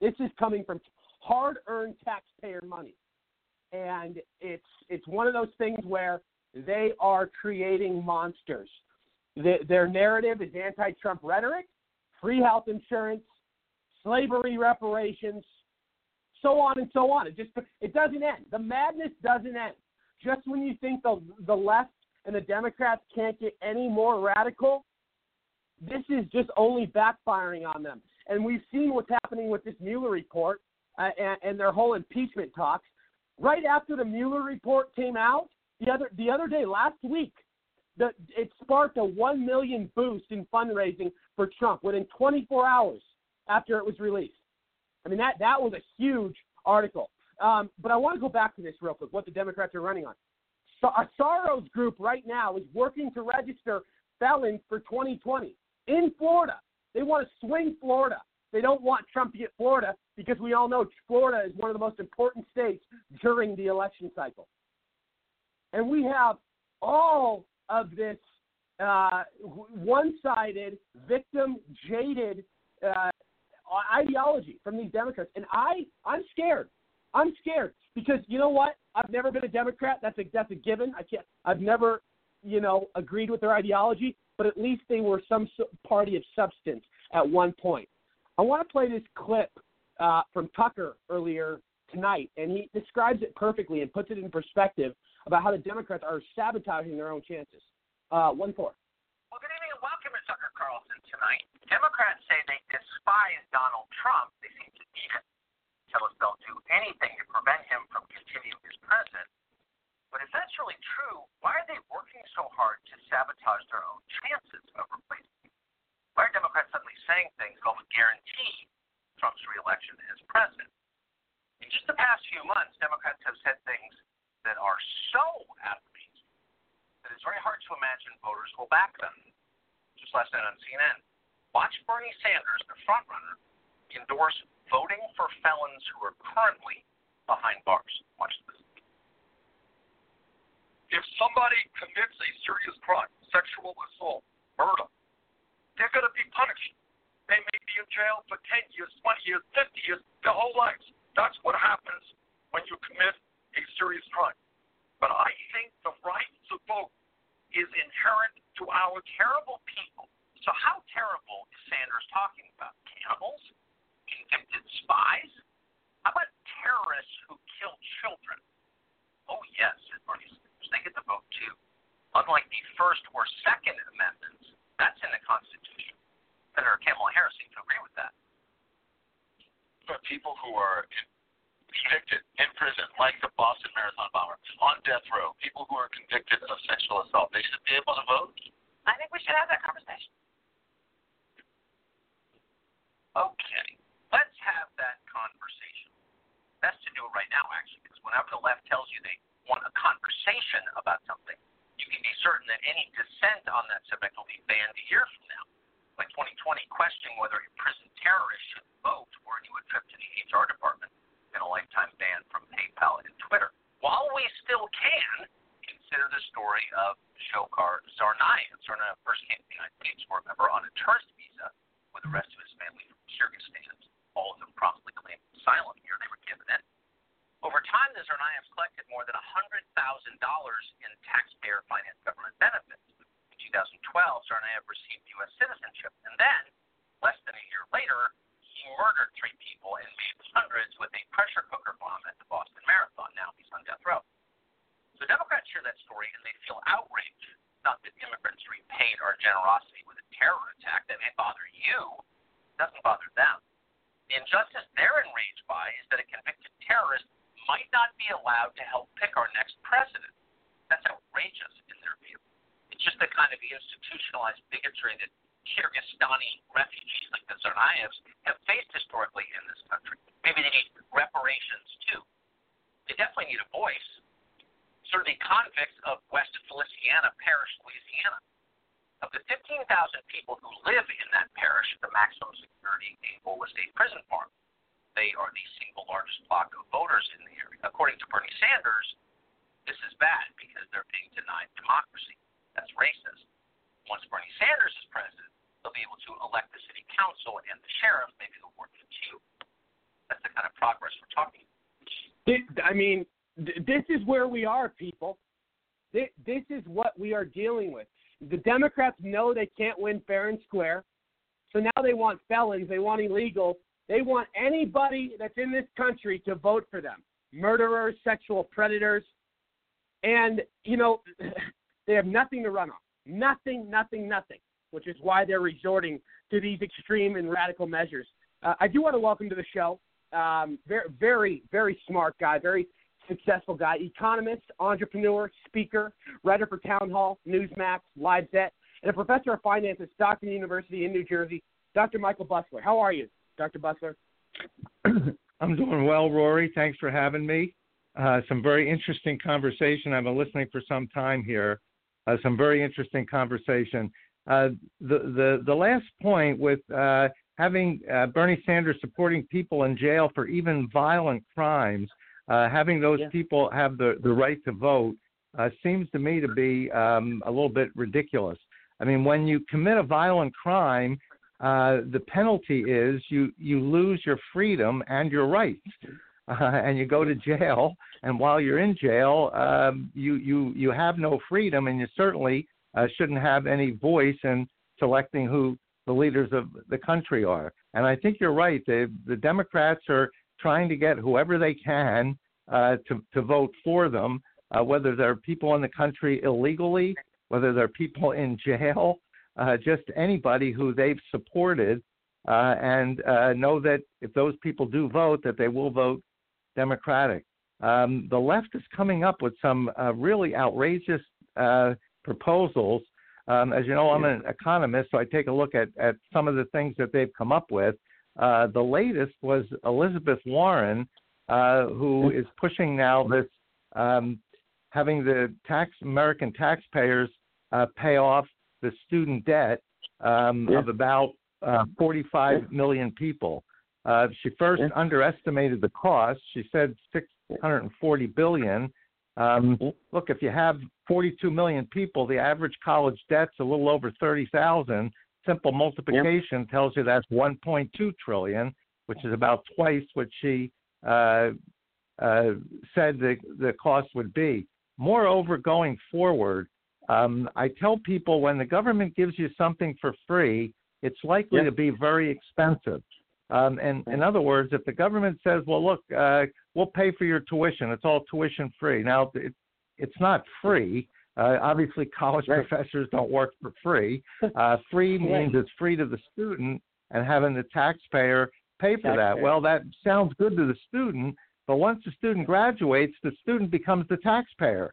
This is coming from hard-earned taxpayer money, and it's it's one of those things where they are creating monsters. The, their narrative is anti-Trump rhetoric, free health insurance, slavery reparations, so on and so on. It just it doesn't end. The madness doesn't end. Just when you think the the left and the Democrats can't get any more radical, this is just only backfiring on them. And we've seen what's happening with this Mueller report uh, and, and their whole impeachment talks. Right after the Mueller report came out, the other the other day, last week, the, it sparked a one million boost in fundraising for Trump within 24 hours after it was released. I mean that that was a huge article. Um, but I want to go back to this real quick. What the Democrats are running on. So a Soros group right now is working to register felons for 2020 in Florida. They want to swing Florida. They don't want Trump to get Florida because we all know Florida is one of the most important states during the election cycle. And we have all of this uh, one sided, victim jaded uh, ideology from these Democrats. And I, I'm scared. I'm scared because you know what? I've never been a Democrat. That's a that's a given. I can't. I've never, you know, agreed with their ideology. But at least they were some party of substance at one point. I want to play this clip uh, from Tucker earlier tonight, and he describes it perfectly and puts it in perspective about how the Democrats are sabotaging their own chances. Uh, one four. Well, good evening and welcome to Tucker Carlson tonight. Democrats say they despise Donald Trump. They seem to need it. Tell us they'll do anything to prevent him from continuing as president. But if that's really true, why are they working so hard to sabotage their own chances of replacing him? Why are Democrats suddenly saying things that will guarantee Trump's reelection as president? In just the past few months, Democrats have said things that are so out of outrageous that it's very hard to imagine voters will back them. Just last night on CNN, watch Bernie Sanders, the frontrunner, endorse voting for felons who are currently behind bars. Watch this. If somebody commits a serious crime, sexual assault, murder, they're going to be punished. They may be in jail for 10 years, 20 years, 50 years, their whole lives. That's what happens when you commit a serious crime. But I think the right to vote is inherent to our terrible people. So, how terrible is Sanders talking about? Cannibals? Convicted spies? How about terrorists who kill children? Oh, yes, said Bernie Sanders. They get the vote, too. Unlike the First or Second Amendments, that's in the Constitution. Senator Kamala Harris seemed to agree with that. But people who are convicted in prison, like the Boston Marathon bomber, on death row, people who are convicted of sexual assault, they should be able to vote. I think we should have that conversation. Okay, let's have that conversation. Best to do it right now, actually, because whenever the left tells you they want a conversation about something, you can be certain that any dissent on that subject will be banned a year from now. By 2020, questioning whether a prison terrorist should vote or a new trip to the HR department and a lifetime ban from PayPal and Twitter. While we still can, consider the story of Dzhokhar Tsarnaev. Tsarnaev first came to the United States, remember, on a tourist visa with the rest of his family from Kyrgyzstan. All of them promptly claimed asylum here. They were given it. Over time, the Tsarnaevs collected more than $100,000 in taxpayer-financed government benefits. In 2012, Tsarnaev received U.S. citizenship, and then, less than a year later, he murdered three people and made hundreds with a pressure cooker bomb at the Boston Marathon. Now he's on death row. So Democrats hear that story and they feel outraged. Not that immigrants repaid our generosity with a terror attack that may bother you, it doesn't bother them. The injustice they're enraged by is that a convicted terrorist might not be allowed to help pick our next president. That's outrageous in their view. It's just the kind of institutionalized bigotry that Kyrgyzstani refugees like the Tsarnaevs have faced historically in this country. Maybe they need reparations too. They definitely need a voice. The convicts of West Feliciana Parish, Louisiana. Of the 15,000 people who live in that parish, the maximum security Angola State Prison Farm, they are the single largest block of voters in the area. According to Bernie Sanders, this is bad because they're being denied democracy. That's racist. Once Bernie Sanders is president, they'll be able to elect the city council and the sheriff, maybe they'll work for you. That's the kind of progress we're talking Thi- I mean, this is where we are, people. This is what we are dealing with. The Democrats know they can't win fair and square, so now they want felons, they want illegals, they want anybody that's in this country to vote for them murderers, sexual predators, and, you know, [clears throat] they have nothing to run on. Nothing, nothing, nothing, which is why they're resorting to these extreme and radical measures. Uh, I do want to welcome to the show um, very, very, very smart guy, very successful guy, economist, entrepreneur, speaker, writer for Town Hall, Newsmax, LifeZette, and a professor of finance at Stockton University in New Jersey, Dr. Michael Busler. How are you, Dr. Busler? [clears throat] I'm doing well, Rory. Thanks for having me. Uh, some very interesting conversation. I've been listening for some time here. Uh, some very interesting conversation. Uh, the the the last point with uh, having uh, Bernie Sanders supporting people in jail for even violent crimes, uh, having those people have the the right to vote, uh, seems to me to be um, a little bit ridiculous. I mean, when you commit a violent crime, uh, the penalty is you you lose your freedom and your rights, uh, and you go to jail. And while you're in jail, um, you you you have no freedom, and you certainly uh, shouldn't have any voice in selecting who the leaders of the country are. And I think you're right. The the Democrats are trying to get whoever they can uh, to to vote for them, uh, whether they're people in the country illegally, whether they're people in jail, uh, just anybody who they've supported, uh, and uh, know that if those people do vote, that they will vote Democratic. Um, the left is coming up with some uh, really outrageous uh, proposals. Um, as you know, I'm an economist, so I take a look at, at some of the things that they've come up with. Uh, the latest was Elizabeth Warren, uh, who is pushing now this um, having the tax American taxpayers uh, pay off the student debt um, of about uh, 45 million people. Uh, she first underestimated the cost. She said 640 billion. Um, look, if you have 42 million people, the average college debt's a little over 30,000. Simple multiplication tells you that's 1.2 trillion, which is about twice what she uh, uh, said the the cost would be. Moreover, going forward, um, I tell people when the government gives you something for free, it's likely to be very expensive. Um, and in other words, if the government says, "Well, look, uh, we'll pay for your tuition. It's all tuition free." Now, it, it's not free. Uh, obviously, college professors don't work for free. [laughs] Uh, free means it's free to the student, and having the taxpayer pay for that. Well, that sounds good to the student, but once the student graduates, the student becomes the taxpayer.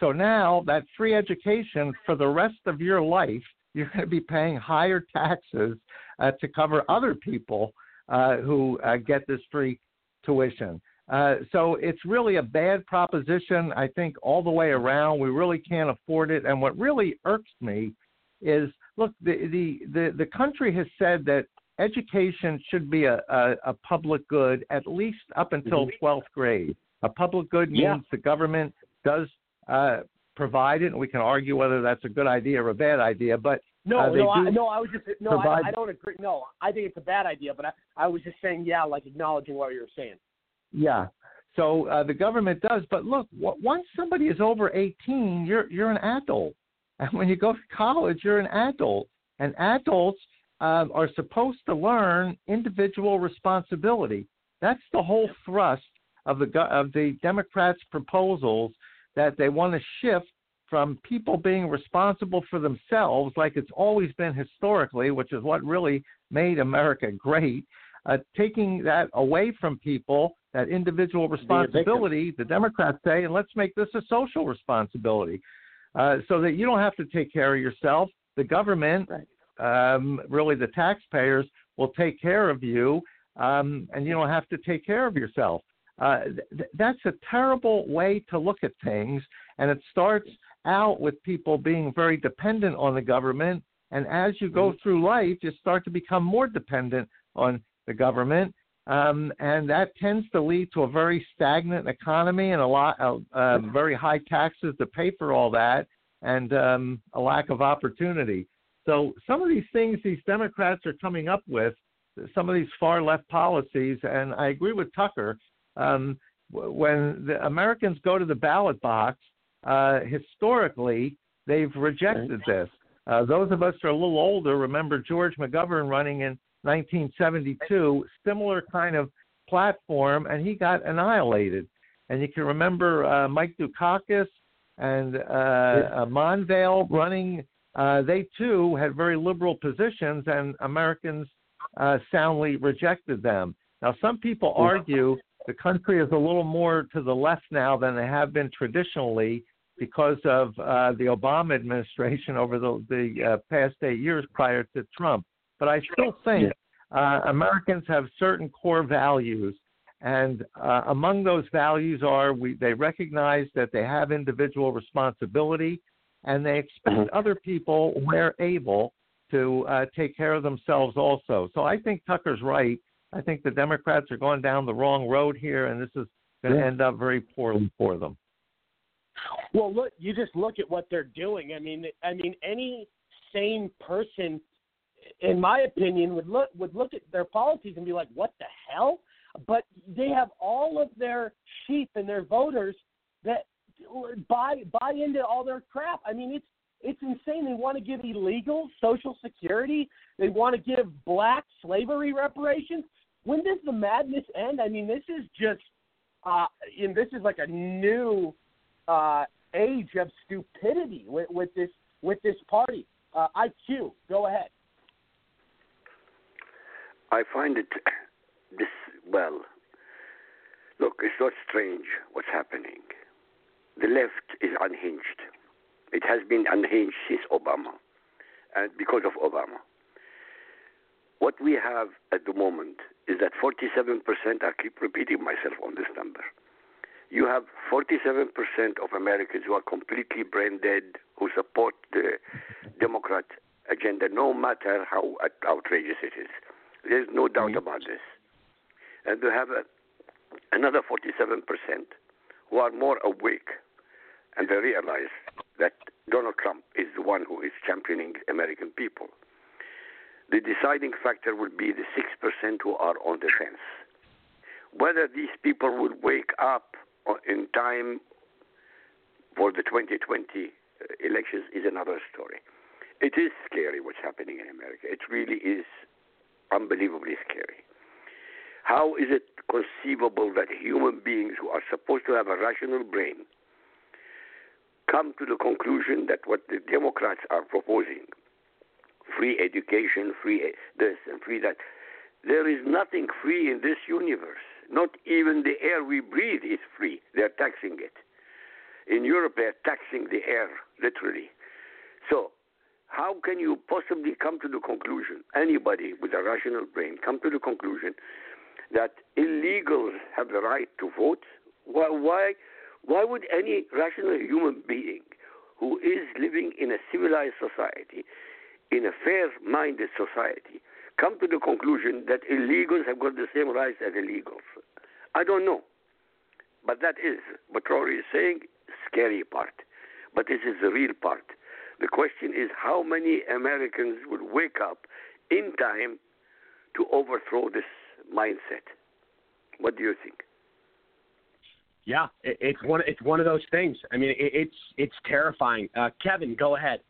So now that free education for the rest of your life, you're going to be paying higher taxes uh, to cover other people uh, who uh, get this free tuition. Uh, so it's really a bad proposition, I think, all the way around. We really can't afford it. And what really irks me is look, the, the, the, the country has said that education should be a, a, a public good at least up until 12th grade. A public good means Yeah. the government does uh, provide it, and we can argue whether that's a good idea or a bad idea. But No, uh, no, I, no. I was just no. I, provide- I don't agree. No, I think it's a bad idea. But I, I was just saying, yeah, like acknowledging what you were saying. Yeah. So uh, the government does, but look, w- once somebody is over 18, you're you're an adult, and when you go to college, you're an adult, and adults um, are supposed to learn individual responsibility. That's the whole thrust of the of the Democrats' proposals that they want to shift from people being responsible for themselves, like it's always been historically, which is what really made America great, uh, taking that away from people, that individual responsibility, the Democrats say, and let's make this a social responsibility uh, so that you don't have to take care of yourself. The government, um, really the taxpayers, will take care of you, um, and you don't have to take care of yourself. Uh, th- that's a terrible way to look at things, and it starts out with people being very dependent on the government. And as you go through life, you start to become more dependent on the government. Um, and that tends to lead to a very stagnant economy and a lot of uh, very high taxes to pay for all that and um, a lack of opportunity. So some of these things these Democrats are coming up with, some of these far left policies, and I agree with Tucker. Um, when the Americans go to the ballot box, uh, historically they've rejected this. Uh, those of us who are a little older remember George McGovern running in 1972, similar kind of platform, and he got annihilated. And you can remember uh, Mike Dukakis and uh, uh, Mondale running. Uh, they too had very liberal positions, and Americans uh, soundly rejected them. Now, some people argue the country is a little more to the left now than they have been traditionally because of uh, the Obama administration over the, the uh, past eight years prior to Trump. But I still think uh, Americans have certain core values, and uh, among those values are we, they recognize that they have individual responsibility, and they expect Mm-hmm. other people, where able, to uh, take care of themselves also. So I think Tucker's right. I think the Democrats are going down the wrong road here, and this is going to Yeah. end up very poorly for them. Well, look, you just look at what they're doing. I mean, I mean, any sane person, in my opinion, would look would look at their policies and be like, "What the hell?" But they have all of their sheep and their voters that buy buy into all their crap. I mean, it's it's insane. They want to give illegal Social Security. They want to give black slavery reparations. When does the madness end? I mean, this is just, uh, and this is like a new uh, age of stupidity with, with this with this party. Uh, IQ, go ahead. I find it [coughs] this well. Look, it's not strange what's happening. The left is unhinged. It has been unhinged since Obama, and because of Obama. What we have at the moment is that 47%. I keep repeating myself on this number. You have 47% of Americans who are completely brain dead, who support the Democrat agenda, no matter how outrageous it is. There's no doubt mm-hmm. about this. And you have a, another 47% who are more awake and they realize that Donald Trump is the one who is championing American people. The deciding factor will be the 6% who are on the fence. Whether these people will wake up in time for the 2020 uh, elections is another story. It is scary what's happening in America. It really is unbelievably scary. How is it conceivable that human beings who are supposed to have a rational brain come to the conclusion that what the Democrats are proposing, free education, free eh, this and free that, there is nothing free in this universe. Not even the air we breathe is free. They're taxing it. In Europe, they're taxing the air, literally. So, how can you possibly come to the conclusion, anybody with a rational brain, come to the conclusion that illegals have the right to vote? Why, why, why would any rational human being who is living in a civilized society, in a fair minded society, come to the conclusion that illegals have got the same rights as illegals? I don't know. But that is what Rory is saying, scary part. But this is the real part. The question is how many Americans would wake up in time to overthrow this mindset? What do you think? Yeah, it's one. It's one of those things. I mean, it's it's terrifying. Uh, Kevin, go ahead.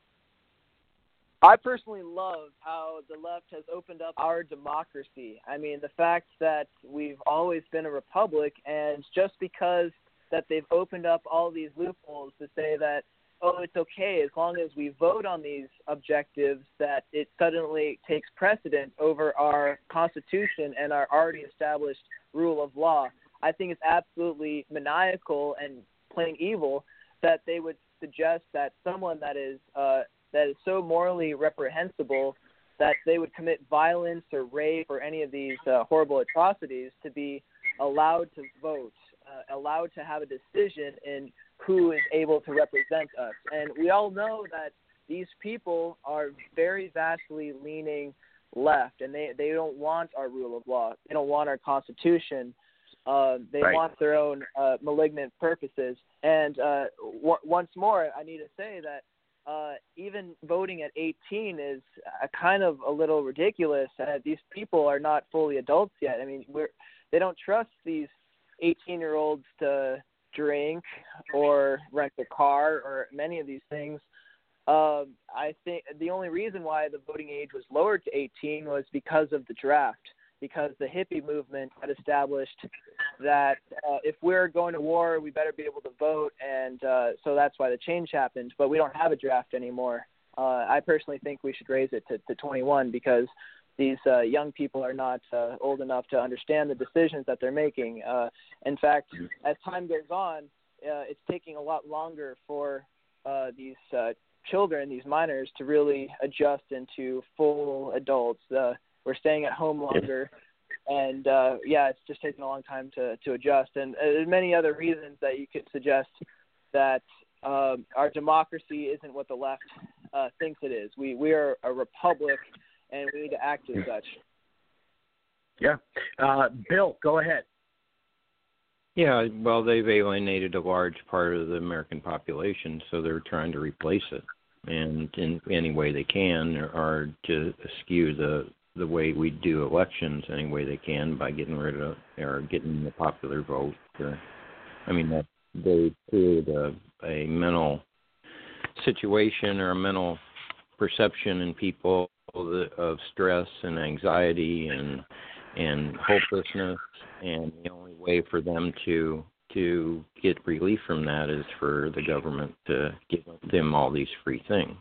I personally love how the left has opened up our democracy. I mean, the fact that we've always been a republic, and just because that they've opened up all these loopholes to say that oh, it's okay as long as we vote on these objectives that it suddenly takes precedent over our Constitution and our already established rule of law. I think it's absolutely maniacal and plain evil that they would suggest that someone that is uh, that is so morally reprehensible that they would commit violence or rape or any of these uh, horrible atrocities to be allowed to vote, uh, allowed to have a decision in who is able to represent us. And we all know that these people are very vastly leaning left, and they they don't want our rule of law. They don't want our constitution. Uh, they Right. want their own uh, malignant purposes. And uh, w- once more, I need to say that uh, even voting at 18 is uh, kind of a little ridiculous. Uh, these people are not fully adults yet. I mean, we're they don't trust these 18 year olds to drink or rent a car or many of these things. Um, I think the only reason why the voting age was lowered to 18 was because of the draft, because the hippie movement had established that uh, if we're going to war, we better be able to vote, and uh, so that's why the change happened. But we don't have a draft anymore. Uh, I personally think we should raise it to, to 21 because these uh, young people are not uh, old enough to understand the decisions that they're making. Uh, in fact, as time goes on, uh, it's taking a lot longer for uh, these uh, children, these minors, to really adjust into full adults. Uh, we're staying at home longer, and uh, yeah, it's just taking a long time to to adjust. And uh, there's many other reasons that you could suggest that um, our democracy isn't what the left uh, thinks it is. We we are a republic, and we need to act as such. Yeah. Uh, Bill, go ahead. Yeah, well, they've alienated a large part of the American population, so they're trying to replace it, and in any way they can, or, or to skew the the way we do elections any way they can by getting rid of or getting the popular vote. Or, I mean, that they created a a mental situation or a mental perception in people of stress and anxiety and and hopelessness and the only way for them to to get relief from that is for the government to give them all these free things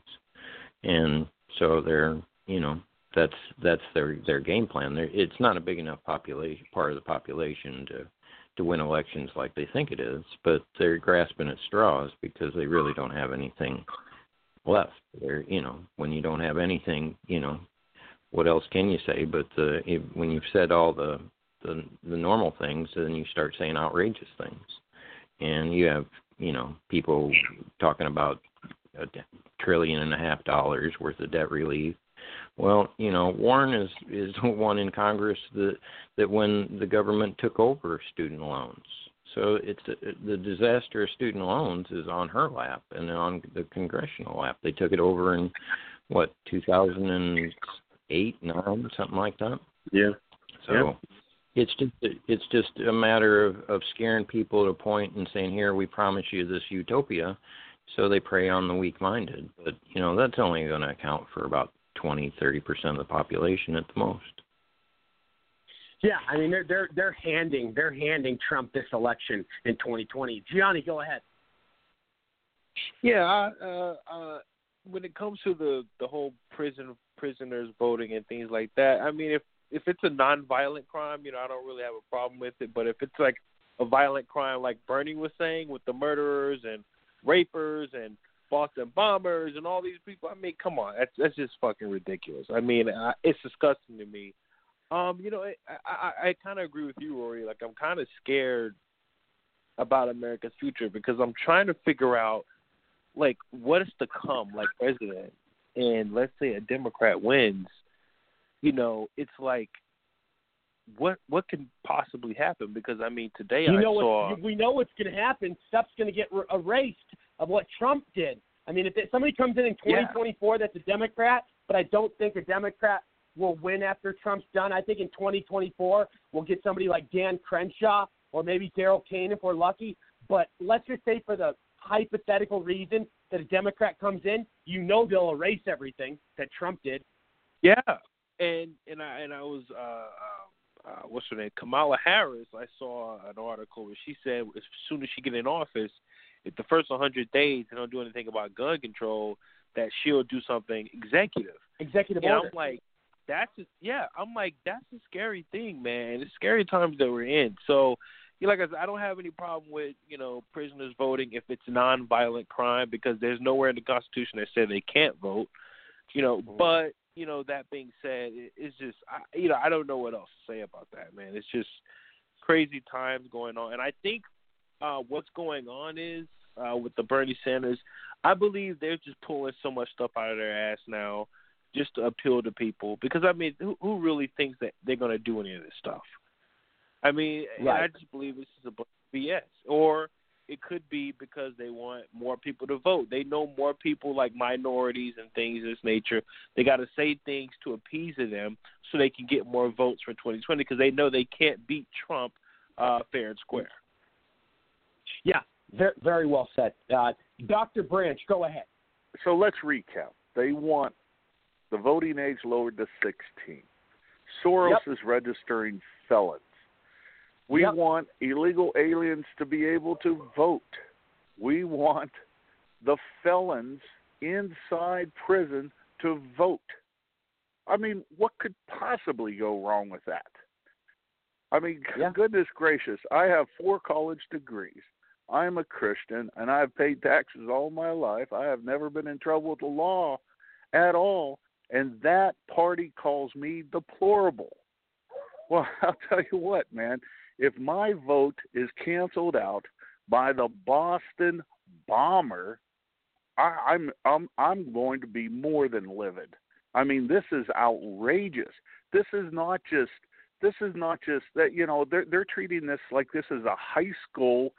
and so they're you know that's that's their their game plan they're, it's not a big enough population part of the population to to win elections like they think it is but they're grasping at straws because they really don't have anything left they're you know when you don't have anything you know what else can you say? But uh, if, when you've said all the, the the normal things, then you start saying outrageous things, and you have you know people talking about a trillion and a half dollars worth of debt relief. Well, you know, Warren is is [laughs] the one in Congress that that when the government took over student loans. So it's a, the disaster of student loans is on her lap and on the congressional lap. They took it over in what 2000 eight, nine, something like that. Yeah. So Yeah. it's just it's just a matter of of scaring people to a point and saying, "Here, we promise you this utopia," so they prey on the weak-minded. But you know that's only going to account for about twenty, thirty percent of the population at the most. Yeah, I mean they're they're they're handing they're handing Trump this election in 2020. Gianni, go ahead. Yeah, I, uh, uh, when it comes to the the whole prison prisoners voting and things like that, I mean, if if it's a non-violent crime, you know, I don't really have a problem with it. But if it's like a violent crime, like Bernie was saying, with the murderers and rapers and Boston bombers and all these people, I mean, come on, that's that's just fucking ridiculous. I mean, I, it's disgusting to me. Um, you know, I I, I kind of agree with you, Rory. Like, I'm kind of scared about America's future because I'm trying to figure out like what is to come, like president, and let's say a Democrat wins, you know, it's like what what can possibly happen? Because I mean, today you I know saw what we know what's going to happen. Stuff's going to get er- erased of what Trump did. I mean, if it, somebody comes in in Yeah. 2024 that's a Democrat, but I don't think a Democrat will win after Trump's done. I think in 2024 we'll get somebody like Dan Crenshaw or maybe Daryl Kane if we're lucky. But let's just say for the hypothetical reason that a Democrat comes in, you know they'll erase everything that Trump did. Yeah, and and I and I was uh, uh, uh what's her name Kamala Harris. I saw an article where she said as soon as she get in office, if the first 100 days they don't do anything about gun control, that she'll do something executive. Executive and order. I'm like, that's a, yeah. I'm like, that's a scary thing, man. It's scary times that we're in. So, you like I said, I don't have any problem with you know prisoners voting if it's non-violent crime because there's nowhere in the Constitution that said they can't vote. You know, mm-hmm. but you know that being said, it's just I, you know I don't know what else to say about that, man. It's just crazy times going on, and I think uh, what's going on is uh, with the Bernie Sanders. I believe they're just pulling so much stuff out of their ass now just to appeal to people. Because I mean, who, who really thinks that they're going to do any of this stuff? I mean, and I just believe this is a BS. Or it could be because they want more people to vote. They know more people like minorities and things of this nature. They got to say things to appease them so they can get more votes for 2020 because they know they can't beat Trump uh, fair and square. Yeah, very, very well said. Uh, Dr. Branch, go ahead. So let's recap. They want the voting age lowered to 16. Soros Yep. is registering felons. We Yep. want illegal aliens to be able to vote. We want the felons inside prison to vote. I mean, what could possibly go wrong with that? I mean, goodness gracious, I have four college degrees. I'm a Christian and I've paid taxes all my life. I have never been in trouble with the law at all, and that party calls me deplorable. Well, [laughs] I'll tell you what, man, if my vote is canceled out by the Boston bomber, I, I'm I'm I'm going to be more than livid. I mean, this is outrageous. This is not just this is not just that you know they're they're treating this like this is a high school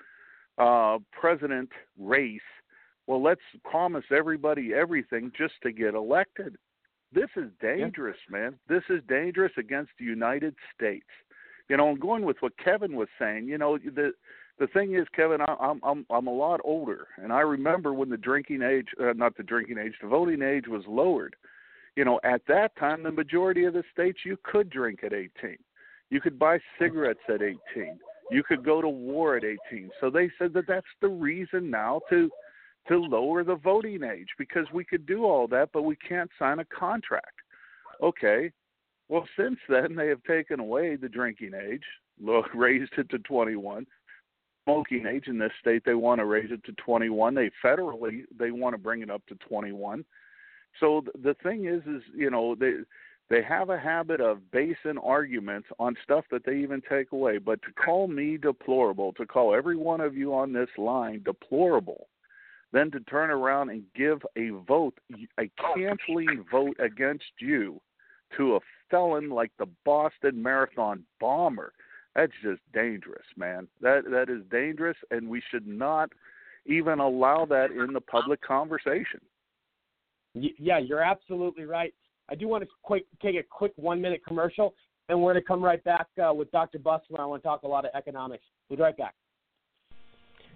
uh president race. Well, let's promise everybody everything just to get elected. This is dangerous, man. This is dangerous against the United States. You know, and going with what Kevin was saying, you know, the the thing is, Kevin, I, I'm I'm I'm a lot older, and I remember when the drinking age, uh, not the drinking age, the voting age was lowered. You know, at that time, the majority of the states you could drink at 18. You could buy cigarettes at 18. You could go to war at 18. So they said that that's the reason now to to lower the voting age because we could do all that, but we can't sign a contract. Okay. Well, since then they have taken away the drinking age, [laughs] raised it to 21. Smoking age in this state they want to raise it to 21. They federally they want to bring it up to 21. So th- the thing is, is you know they they have a habit of basing arguments on stuff that they even take away. But to call me deplorable, to call every one of you on this line deplorable, then to turn around and give a vote, a canceling vote against you to a felon like the Boston Marathon bomber, that's just dangerous, man. That that is dangerous, and we should not even allow that in the public conversation. Yeah, you're absolutely right. I do want to quick take a quick one minute commercial, and we're going to come right back uh, with Dr. Busler. I want to talk a lot of economics. We'll be right back.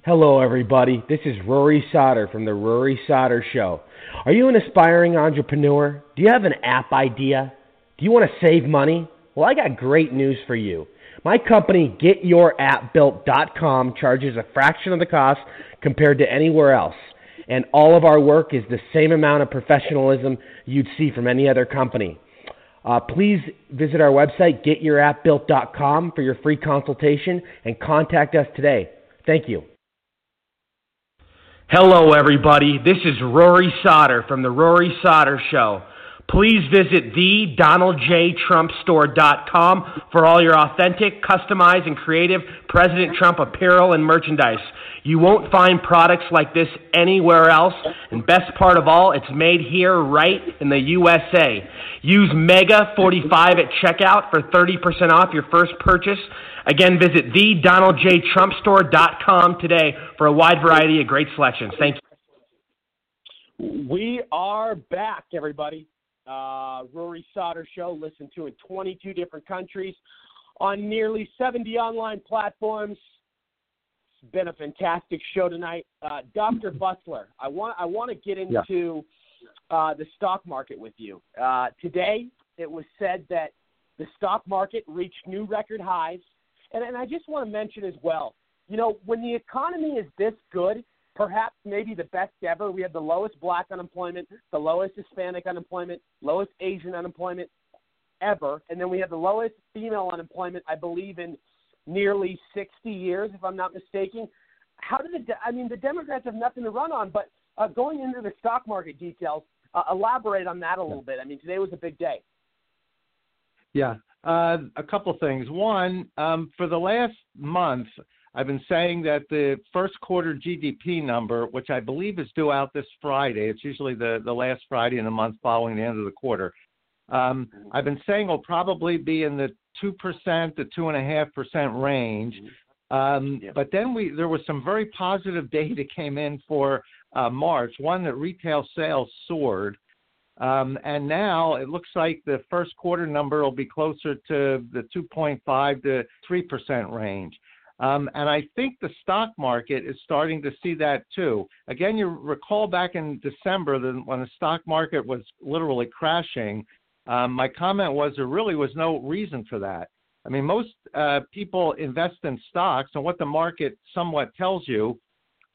Hello, everybody. This is Rory Sauter from the Rory Sauter Show. Are you an aspiring entrepreneur? Do you have an app idea? Do you want to save money? Well, I got great news for you. My company, GetYourAppBuilt.com, charges a fraction of the cost compared to anywhere else. And all of our work is the same amount of professionalism you'd see from any other company. Uh, please visit our website, GetYourAppBuilt.com, for your free consultation and contact us today. Thank you. Hello, everybody. This is Rory Sauter from The Rory Sauter Show. Please visit thedonaldjtrumpstore.com for all your authentic, customized, and creative President Trump apparel and merchandise. You won't find products like this anywhere else, and best part of all, it's made here right in the USA. Use MEGA45 at checkout for 30% off your first purchase. Again, visit thedonaldjtrumpstore.com today for a wide variety of great selections. Thank you. We are back, everybody. Uh, Rory Sauter Show, listened to in 22 different countries on nearly 70 online platforms. Been a fantastic show tonight. Uh, Dr. Busler, I want I want to get into uh, the stock market with you. Uh, today, it was said that the stock market reached new record highs, and, and I just want to mention as well. You know, when the economy is this good, perhaps maybe the best ever. We had the lowest black unemployment, the lowest Hispanic unemployment, lowest Asian unemployment ever, and then we had the lowest female unemployment, I believe, in nearly 60 years, if I'm not mistaken. How did the? De- I mean, the Democrats have nothing to run on, but uh, going into the stock market details, uh, elaborate on that a little bit. I mean, today was a big day. Yeah, uh, a couple things. One, um, for the last month, I've been saying that the first quarter GDP number, which I believe is due out this Friday, it's usually the, the last Friday in the month following the end of the quarter. Um, I've been saying will probably be in the 2% to 2.5% range. Um, But then we there was some very positive data [laughs] came in for uh, March. One that retail sales soared, um, and now it looks like the first quarter number will be closer to the 2.5 to 3 percent range. Um, and I think the stock market is starting to see that too. Again, you recall back in December when the stock market was literally crashing. Um, my comment was there really was no reason for that. I mean, most uh, people invest in stocks, and what the market somewhat tells you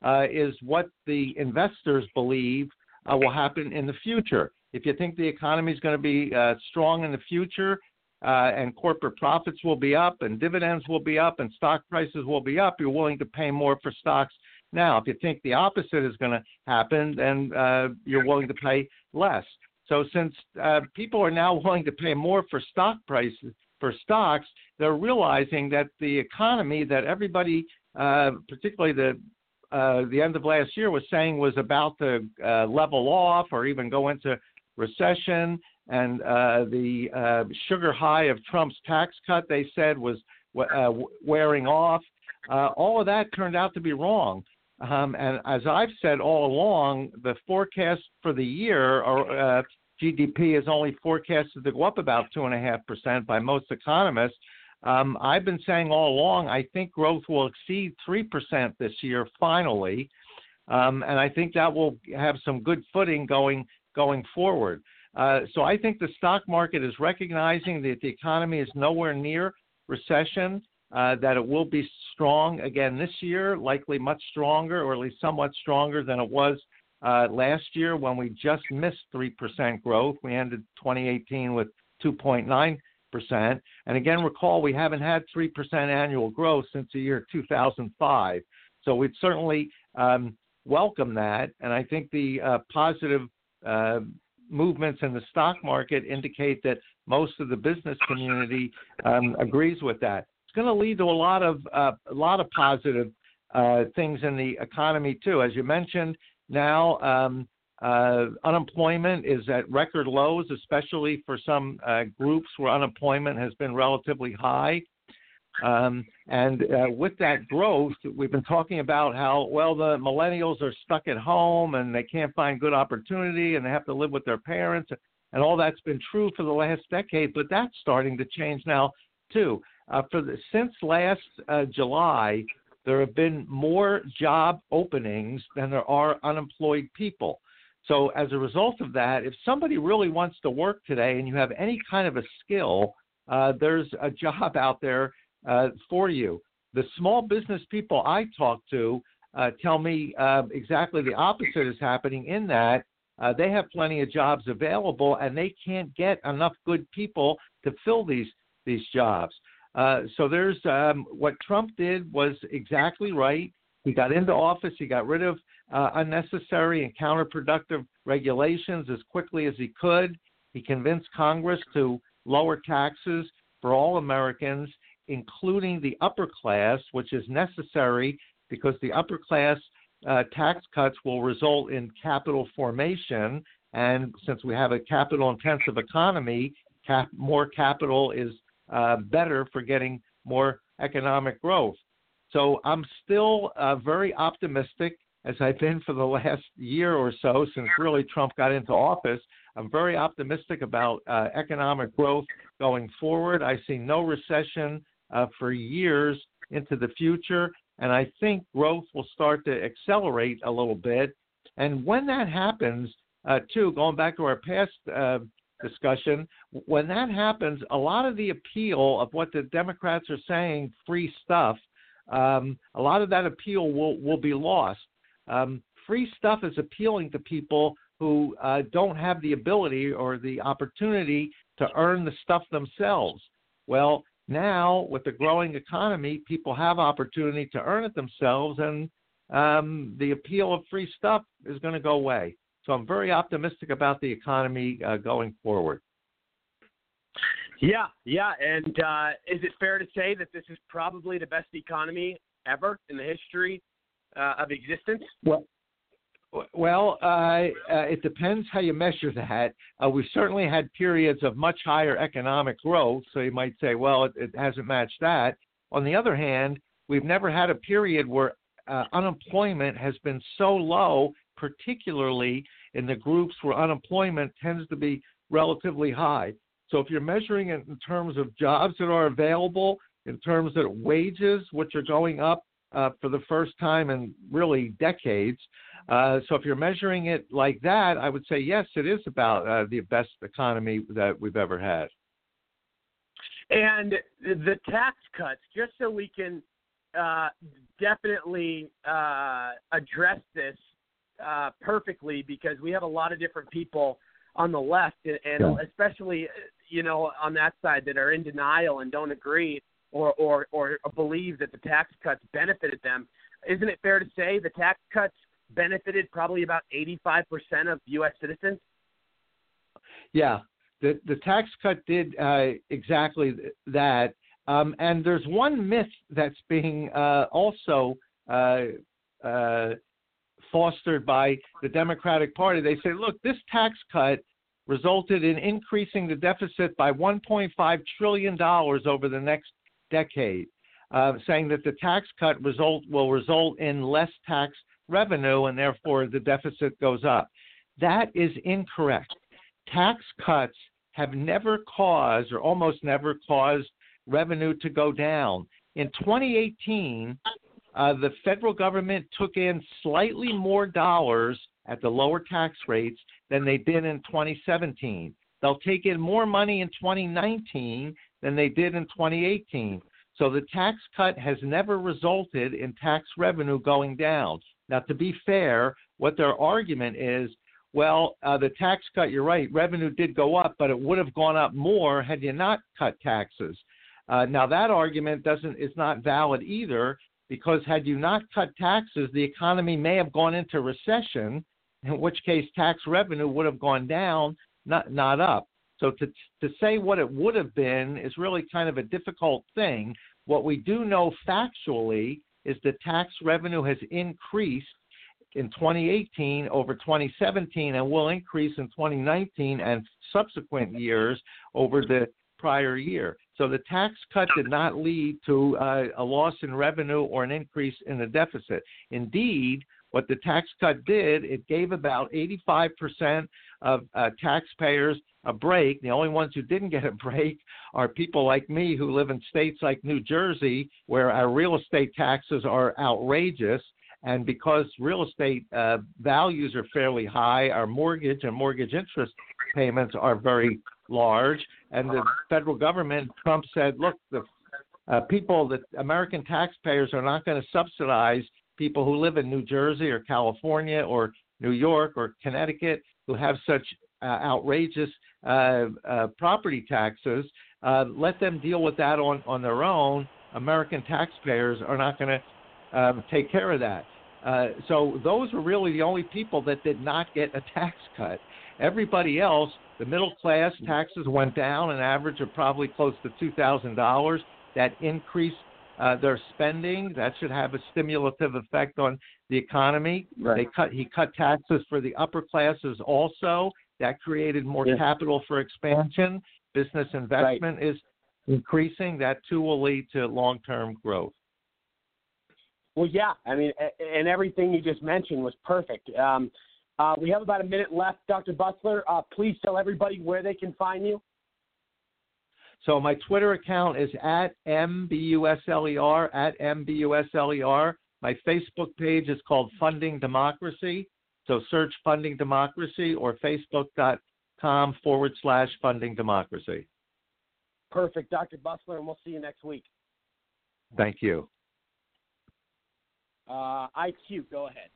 uh, is what the investors believe uh, will happen in the future. If you think the economy is going to be uh, strong in the future, uh, and corporate profits will be up, and dividends will be up, and stock prices will be up, you're willing to pay more for stocks now. If you think the opposite is going to happen, then uh, you're willing to pay less. So since people are now willing to pay more for stock prices for stocks, they're realizing that the economy that everybody, uh, particularly the uh, the end of last year, was saying was about to uh, level off or even go into recession, and uh, the uh, sugar high of Trump's tax cut, they said, was uh, wearing off. all of that turned out to be wrong. Um, and as I've said all along, the forecast for the year are GDP is only forecasted to go up about 2.5% by most economists. Um, I've been saying all along, I think growth will exceed 3% this year finally. Um, and I think that will have some good footing going going forward. Uh, so I think the stock market is recognizing that the economy is nowhere near recession, uh, that it will be strong again this year, likely much stronger, or at least somewhat stronger than it was uh, last year when we just missed 3% growth. We ended 2018 with 2.9%. And again, recall we haven't had 3% annual growth since the year 2005. So we'd certainly um, welcome that. And I think the uh, positive uh, movements in the stock market indicate that most of the business community um, agrees with that. It's going to lead to a lot of uh, a lot of positive uh, things in the economy too. As you mentioned, now. Um, uh, unemployment is at record lows, especially for some uh, groups where unemployment has been relatively high. Um, and uh, with that growth, we've been talking about how, well, the millennials are stuck at home and they can't find good opportunity and they have to live with their parents. And all that's been true for the last decade, but that's starting to change now, too. Uh, for the, since last uh, July, there have been more job openings than there are unemployed people. So, as a result of that, if somebody really wants to work today and you have any kind of a skill, uh, there's a job out there uh, for you. The small business people I talk to uh, tell me uh, exactly the opposite is happening in that uh, they have plenty of jobs available and they can't get enough good people to fill these these jobs. Uh, so there's um, what Trump did was exactly right. He got into office. He got rid of uh, unnecessary and counterproductive regulations as quickly as he could. He convinced Congress to lower taxes for all Americans, including the upper class, which is necessary because the upper class uh, tax cuts will result in capital formation. And since we have a capital intensive economy, cap- more capital is uh, better for getting more economic growth. So I'm still uh, very optimistic, as I've been for the last year or so since really Trump got into office. I'm very optimistic about uh, economic growth going forward. I see no recession uh, for years into the future, and I think growth will start to accelerate a little bit. And when that happens, uh, too, going back to our past uh, discussion. When that happens, a lot of the appeal of what the Democrats are saying, free stuff, um, a lot of that appeal will will be lost. um, free stuff is appealing to people who uh, don't have the ability or the opportunity to earn the stuff themselves. Well, now with the growing economy, people have opportunity to earn it themselves, and um, the appeal of free stuff is going to go away. So I'm very optimistic about the economy uh, going forward. Yeah, yeah. And uh, is it fair to say that this is probably the best economy ever in the history uh, of existence? Well, well, uh, uh, it depends how you measure that. Uh, we've certainly had periods of much higher economic growth, so you might say, well, it, it hasn't matched that. On the other hand, we've never had a period where uh, unemployment has been so low, particularly in the groups where unemployment tends to be relatively high. So if you're measuring it in terms of jobs that are available, in terms of wages, which are going up uh, for the first time in really decades. Uh, so if you're measuring it like that, I would say yes, it is about uh, the best economy that we've ever had. And the tax cuts, just so we can uh, definitely uh, address this uh, perfectly, because we have a lot of different people on the left, and, and yeah. especially you know on that side that are in denial and don't agree or or or believe that the tax cuts benefited them. Isn't it fair to say the tax cuts benefited probably about 85% of U.S. citizens? Yeah, the the tax cut did uh, exactly that. Um, and there's one myth that's being uh, also uh, uh fostered by the Democratic Party. They say, look, this tax cut resulted in increasing the deficit by 1.5 trillion dollars over the next decade, uh, saying that the tax cut result will result in less tax revenue and therefore the deficit goes up. That is incorrect. Tax cuts have never caused or almost never caused revenue to go down. In 2018, uh, the federal government took in slightly more dollars at the lower tax rates than they did in 2017. They'll take in more money in 2019 than they did in 2018. So the tax cut has never resulted in tax revenue going down. Now, to be fair, what their argument is well, uh, the tax cut, you're right, revenue did go up, but it would have gone up more had you not cut taxes. Uh, now, that argument doesn't is not valid either because had you not cut taxes, the economy may have gone into recession, in which case tax revenue would have gone down, not not up. So to to say what it would have been is really kind of a difficult thing. What we do know factually is that tax revenue has increased in 2018 over 2017 and will increase in 2019 and subsequent years over the prior year. So the tax cut did not lead to uh, a loss in revenue or an increase in the deficit. Indeed, what the tax cut did, it gave about 85% of uh, taxpayers a break. The only ones who didn't get a break are people like me who live in states like New Jersey, where our real estate taxes are outrageous. And because real estate uh, values are fairly high, our mortgage and mortgage interest payments are very large. And the federal government, Trump said, look, the uh, people, the American taxpayers are not going to subsidize people who live in New Jersey or California or New York or Connecticut who have such uh, outrageous uh, uh, property taxes. Uh, let them deal with that on, on their own. American taxpayers are not going to um, take care of that. Uh, so those were really the only people that did not get a [laughs] tax cut. Everybody else, the middle class taxes went down an average of probably close to two thousand dollars. That increased uh, their spending. That should have a stimulative effect on the economy. Right. They cut. He cut taxes for the upper classes also. That created more yeah. capital for expansion. Business investment right. is increasing. That too will lead to long-term growth. Well, yeah. I mean, and everything you just mentioned was perfect. Um, uh, we have about a minute left, Dr. Busler. Uh, please tell everybody where they can find you. So my Twitter account is at mbusler at mbusler. My Facebook page is called Funding Democracy. So search Funding Democracy or facebook.com forward slash Funding Democracy. Perfect, Dr. Busler, and we'll see you next week. Thank you. Uh, IQ, go ahead.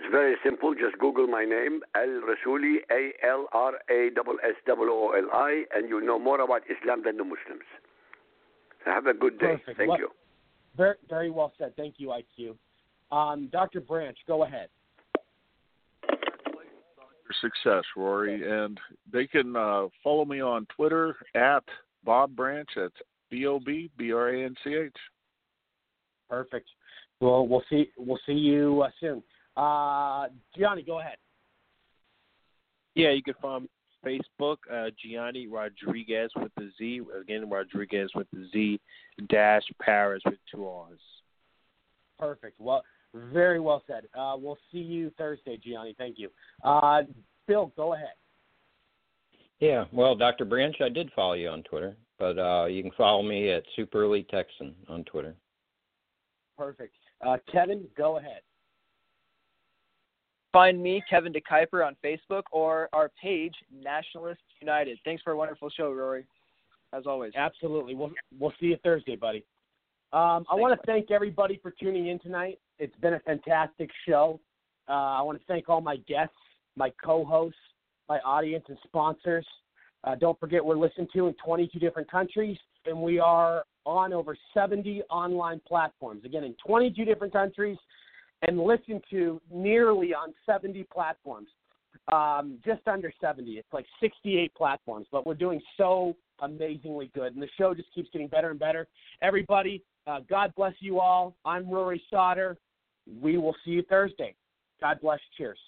It's very simple. Just Google my name, Al Rassooli, A L R A S S O L I, and you'll know more about Islam than the Muslims. Have a good day. Perfect. Thank Well- you. Very, very well said. Thank you, IQ. Um, Dr. Branch, go ahead. Success, Rory, and they can uh, follow me on Twitter at Bob Branch. That's B O B B R A N C H. Perfect. Well, we'll see. We'll see you uh, soon. Uh, Gianni, go ahead. Yeah, you can find me on Facebook, uh, Gianni Rodriguez with the Z. Again, Rodriguez with the Z dash Parris with two R's. Perfect. Well, very well said. Uh, we'll see you Thursday, Gianni. Thank you. Uh, Bill, go ahead. Yeah, well, Dr. Branch, I did follow you on Twitter, but uh, you can follow me at Super Elite Texan on Twitter. Perfect. Uh, Kevin, go ahead. Find me, Kevin Decuyper, on Facebook or our page, Nationalists United. Thanks for a wonderful show, Rory. As always. Absolutely. We'll we'll see you Thursday, buddy. Um, I want to thank everybody for tuning in tonight. It's been a fantastic show. Uh, I want to thank all my guests, my co-hosts, my audience and sponsors. Uh, don't forget we're listened to in 22 different countries, and we are on over 70 online platforms. Again, in 22 different countries, and listened to nearly on 70 platforms. Um, just under 70. It's like 68 platforms, but we're doing so amazingly good, and the show just keeps getting better and better. Everybody, uh, God bless you all. I'm Rory Sauter. We will see you Thursday. God bless. Cheers.